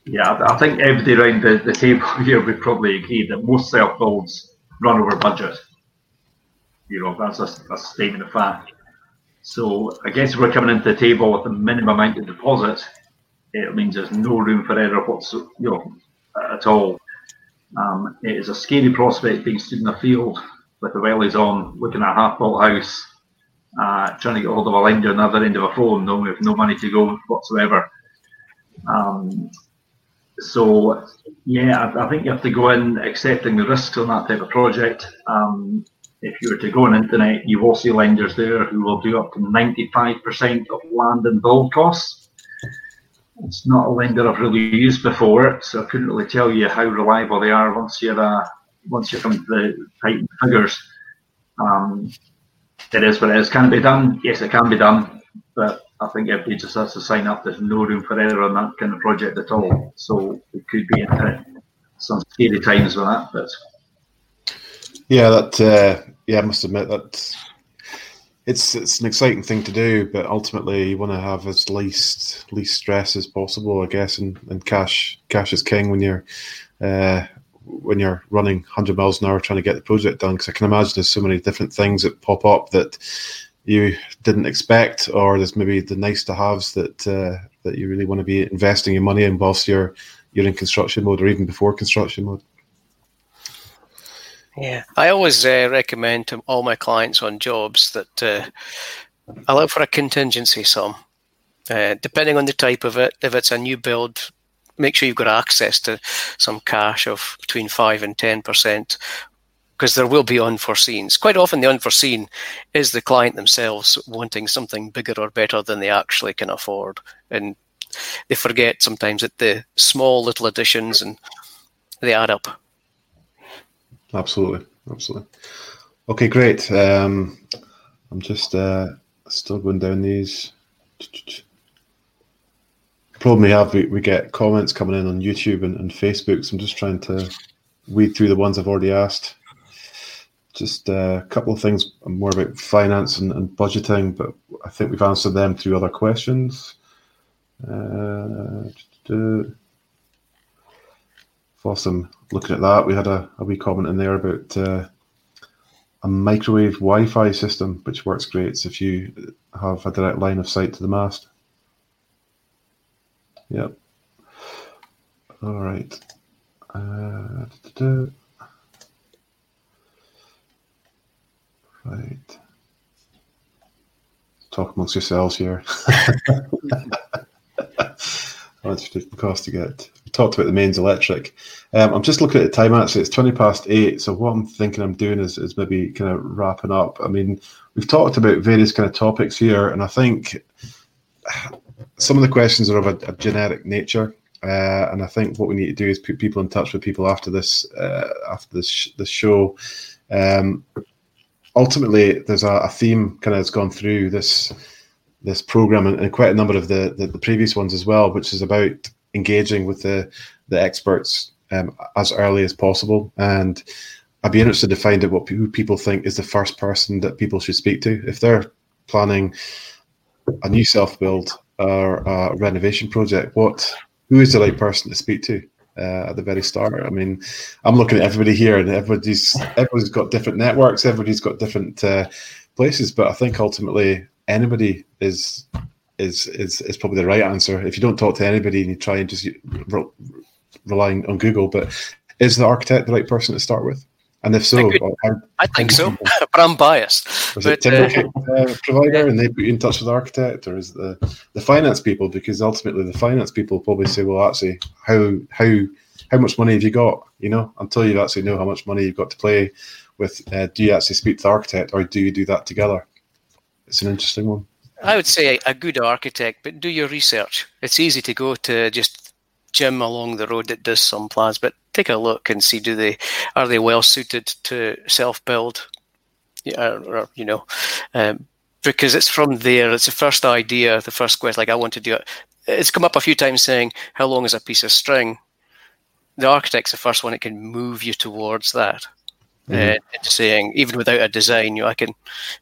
yeah, I think everybody around the, the table here would probably agree that most self builds run over budget. You know, that's a, a statement of fact. So I guess we're coming into the table with a minimum amount of deposit, it means there's no room for error whatsoever, you know, at all. Um, it is a scary prospect being stood in the field with the wellies on, looking at a half-built house, uh, trying to get hold of a lender on the other end of a phone, knowing we have no money to go whatsoever. Um, so, yeah, I, I, think you have to go in accepting the risks on that type of project. Um, if you were to go on internet, you will see lenders there who will do up to 95% of land and build costs. It's not a lender I've really used before, so I couldn't really tell you how reliable they are once you're uh, once you come to the tight figures. Um, it is what it is. Can it be done? Yes, it can be done, but I think everybody just has to sign up. There's no room for error on that kind of project at all. So it could be some scary times with that. But yeah, that uh, yeah, I must admit that it's it's an exciting thing to do, but ultimately you want to have as least least stress as possible, I guess. And, and cash cash is king when you're uh, when you're running 100 miles an hour trying to get the project done. Because I can imagine there's so many different things that pop up that you didn't expect, or there's maybe the nice to haves that uh, that you really want to be investing your money in whilst you're you're in construction mode, or even before construction mode. Yeah, I always uh, recommend to all my clients on jobs that uh, allow for a contingency sum, uh, depending on the type of it. If it's a new build, make sure you've got access to some cash of between five and ten percent because there will be unforeseens. Quite often, the unforeseen is the client themselves wanting something bigger or better than they actually can afford, and they forget sometimes that the small little additions and they add up. Absolutely, absolutely. Okay, great. Um, I'm just uh, still going down these. Problem we have, we, we get comments coming in on YouTube and, and Facebook, so I'm just trying to weed through the ones I've already asked. Just uh, a couple of things more about finance and, and, budgeting, but I think we've answered them through other questions. Uh, awesome. Looking at that, we had a, a wee comment in there about uh, a microwave Wi-Fi system, which works great if you have a direct line of sight to the mast. Yep. All right. Uh, right. Talk amongst yourselves here. How much did it cost to get? We talked about the mains electric. Um, I'm just looking at the time actually. It's 20 past eight. So what I'm thinking I'm doing is, is maybe kind of wrapping up. I mean, we've talked about various kind of topics here, and I think some of the questions are of a, a generic nature. Uh, and I think what we need to do is put people in touch with people after this uh, after this sh- this show. Um, ultimately, there's a, a theme kind of has gone through this this program and, and quite a number of the, the, the previous ones as well, which is about engaging with the the experts um, as early as possible. And I'd be interested to find out what who people think is the first person that people should speak to if they're planning a new self build or a renovation project. What who is the right person to speak to uh, at the very start? I mean, I'm looking at everybody here, and everybody's everybody's got different networks, everybody's got different uh, places, but I think ultimately anybody is is is is probably the right answer. If you don't talk to anybody and you try and just re- relying on Google, but is the architect the right person to start with? And if so, I, I think so, but I'm biased. Was but, it Timber uh, uh, provider, and they put you in touch with the architect, or is the the finance people? Because ultimately, the finance people probably say, "Well, actually, how how how much money have you got? You know, until you actually know how much money you've got to play with, uh, do you actually speak to the architect, or do you do that together?" It's an interesting one. I would say a good architect, but do your research. It's easy to go to just Jim along the road that does some plans, but take a look and see do they are they well suited to self build, yeah, or, you know, um, because it's from there. It's the first idea, the first quest. Like I want to do it. It's come up a few times saying how long is a piece of string. The architect's the first one that can move you towards that. Mm-hmm. Uh, saying even without a design, you know, I can.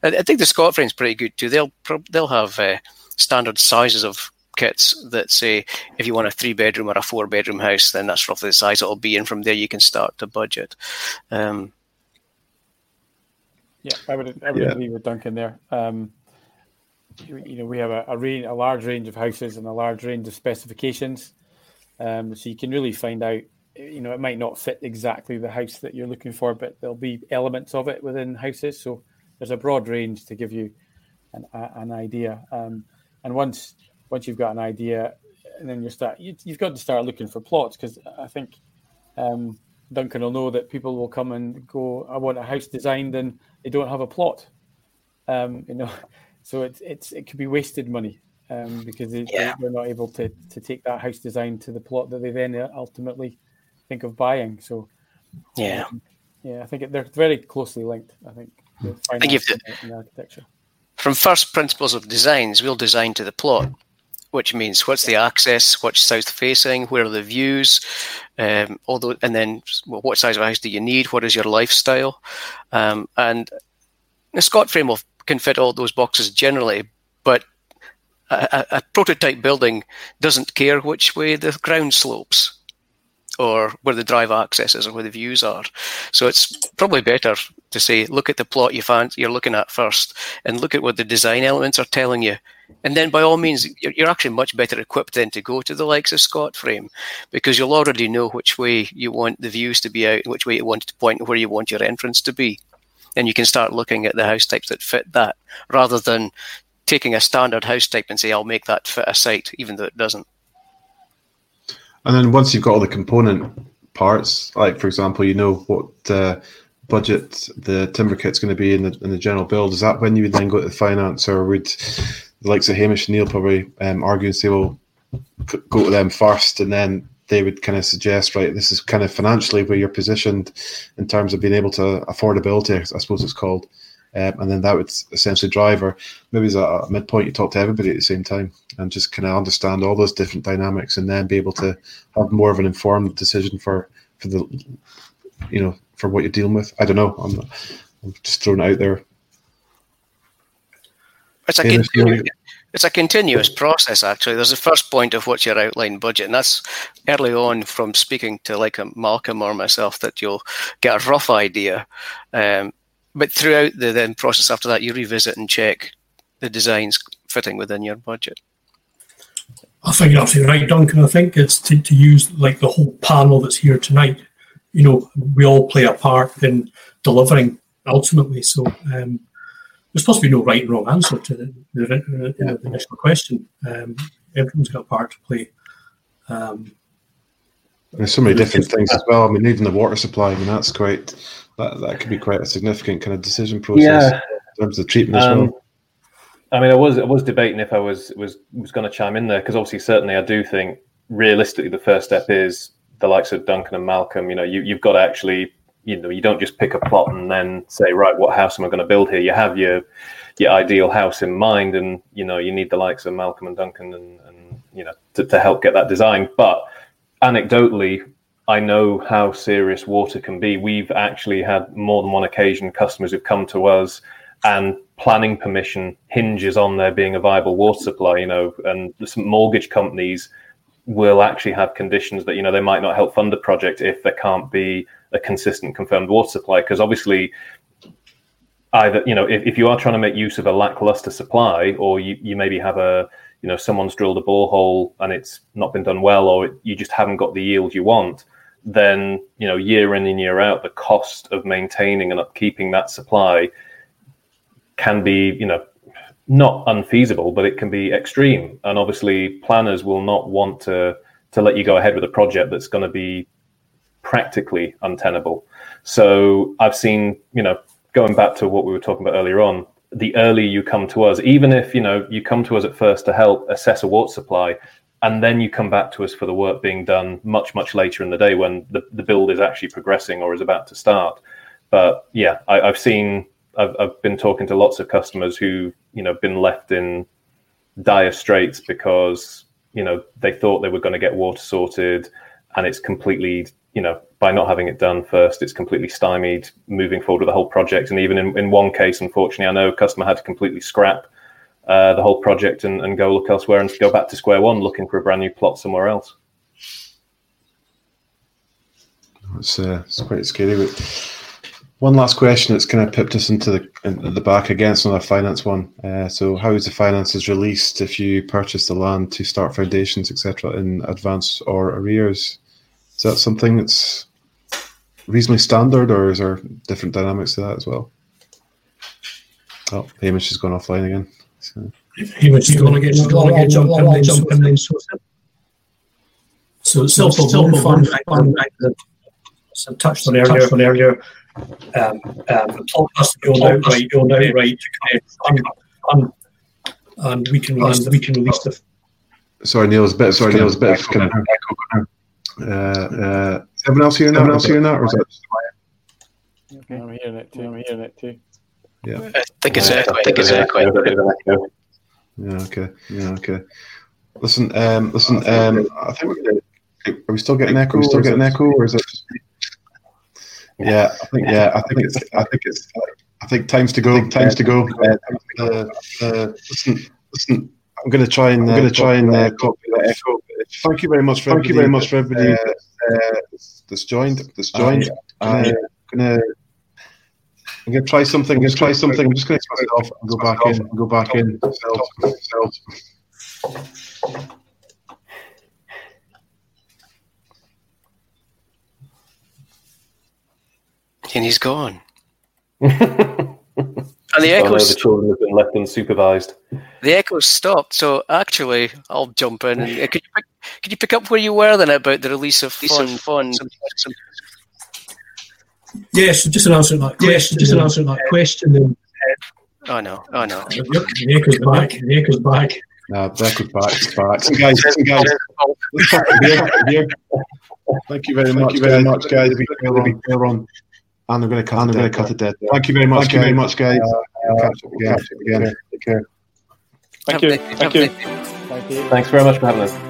I, I think the Scotframe's pretty good too. They'll they'll have uh, standard sizes of kits that say if you want a three bedroom or a four bedroom house, then that's roughly the size it'll be, and from there you can start to budget. Um, yeah, I would I would yeah. agree with Duncan there. Um, you know, we have a, a, range, a large range of houses and a large range of specifications, um, so you can really find out. You know, it might not fit exactly the house that you're looking for, but there'll be elements of it within houses. So there's a broad range to give you an, a, an idea. Um, and once once you've got an idea, and then you start, you, have got to start looking for plots because I think um, Duncan will know that people will come and go, "I want a house designed," and they don't have a plot. Um, you know, so it's it's it could be wasted money um, because they, yeah. they're not able to to take that house design to the plot that they then ultimately think of buying. So yeah, um, yeah, I think they're very closely linked. I think. I think if the, architecture. From first principles of designs, we'll design to the plot which means what's the access, what's south facing, where are the views, um, although, and then well, what size of house do you need, what is your lifestyle, um, and the Scotframe can fit all those boxes generally, but a, a, prototype building doesn't care which way the ground slopes or where the drive access is or where the views are. So it's probably better to say, look at the plot you you're looking at first and look at what the design elements are telling you and then, by all means, you're actually much better equipped then to go to the likes of Scotframe because you'll already know which way you want the views to be out, which way you want to point, where you want your entrance to be. And you can start looking at the house types that fit that rather than taking a standard house type and say, I'll make that fit a site, even though it doesn't. And then once you've got all the component parts, like for example, you know what uh, budget the timber kit's going to be in the in the general build, is that when you would then go to the finance, or would the likes of Hamish and Neil probably um, argue and say, well, go to them first, and then they would kind of suggest, right, this is kind of financially where you're positioned in terms of being able to affordability, I suppose it's called. Um, and then that would essentially drive, or maybe as a midpoint, you talk to everybody at the same time and just kind of understand all those different dynamics, and then be able to have more of an informed decision for for the, you know, for what you're dealing with. I don't know. I'm, I'm just throwing out there. It's a, continu- it's a continuous process, actually. There's the first point of what's your outline budget, and that's early on from speaking to like a Malcolm or myself that you'll get a rough idea. Um, but throughout the then process after that, you revisit and check the designs fitting within your budget. I think you're absolutely right, Duncan. I think it's to, to use like the whole panel that's here tonight. You know, we all play a part in delivering ultimately. So um, there's supposed to be no right and wrong answer to the, the, yeah. the initial question. Um, everyone's got a part to play. Um, There's so many different things as well. I mean, even the water supply. I mean, that's quite that that could be quite a significant kind of decision process yeah. in terms of treatment as um, well. I mean, I was I was debating if I was was was going to chime in there because obviously, certainly, I do think realistically the first step is the likes of Duncan and Malcolm. You know, you you've got to actually you know you don't just pick a plot and then say right, what house am I going to build here? You have your your ideal house in mind, and you know you need the likes of Malcolm and Duncan and, and you know to, to help get that design. But anecdotally, I know how serious water can be. We've actually had more than one occasion customers who've come to us and planning permission hinges on there being a viable water supply, you know, and some mortgage companies will actually have conditions that, you know, they might not help fund a project if there can't be a consistent confirmed water supply. Because obviously, either, you know, if, if you are trying to make use of a lackluster supply or you, you maybe have a, you know, someone's drilled a borehole and it's not been done well or you just haven't got the yield you want, then you know year in and year out the cost of maintaining and upkeeping that supply can be you know not unfeasible but it can be extreme and obviously planners will not want to to let you go ahead with a project that's going to be practically untenable. So i've seen you know going back to what we were talking about earlier on the earlier you come to us even if you know you come to us at first to help assess a water supply and then you come back to us for the work being done much much later in the day when the, the build is actually progressing or is about to start. But yeah I, have seen I've, I've been talking to lots of customers who you know been left in dire straits because you know they thought they were going to get water sorted and it's completely you know by not having it done first it's completely stymied moving forward with the whole project and even in, in one case unfortunately i know a customer had to completely scrap uh, the whole project and, and go look elsewhere and go back to square one looking for a brand new plot somewhere else. It's, uh, it's quite scary. But one last question that's kind of pipped us into the into the back against another finance one. Uh, so, how is the finances released if you purchase the land to start foundations, etc., in advance or arrears? Is that something that's reasonably standard, or is there different dynamics to that as well? Oh, Hamish has gone offline again. So he was going to get going to get jumped and then jump and then so self self fund some touched on earlier touched on earlier um, um, the top has to go out right go out right to kind of and we can release the, we can release the sorry Neil, it's a bit sorry Neil, it's a bit of kind of echo uh, uh, everyone else hearing that? Everyone else hearing that, or is that? I'm hearing it too. I'm hearing it too. Yeah. I think it's yeah, I think it's Yeah. Okay. Yeah. Okay. Listen. Um. Listen. Um. I think. Are we still getting echo? Are we still getting echo, or is it? Just... Yeah. I think. Yeah. I think it's. I think it's. I think time's to go. Time's to go. Uh, uh, listen. Listen. I'm going to try and. I'm going to try and uh, copy that echo. Thank you very much for. Thank you very much for everybody uh, that's joined. That's joined. I'm going to I'm gonna try something. I'm gonna try something. I'm just gonna myself and go back in. And go back in. And he's gone. and the echoes. the children have been left unsupervised. The echoes stopped. So actually, I'll jump in. And, could you pick, could you pick up where you were then about the release of fun, fun, Yes, just an answer to that question. Just an answer to that question. Oh no! Oh no! Nick back. Nick back. No, back is back. back. Some guys, some guys. here, here. Thank you very much. Thank you very much, guys. Be clear on. And they're going to cut. And they're going to cut it dead. Thank you very much. Thank you very much, guys. Uh, catch up again. Take care. Take care. Thank you. Thank you. Thank you. Thanks very much for having us.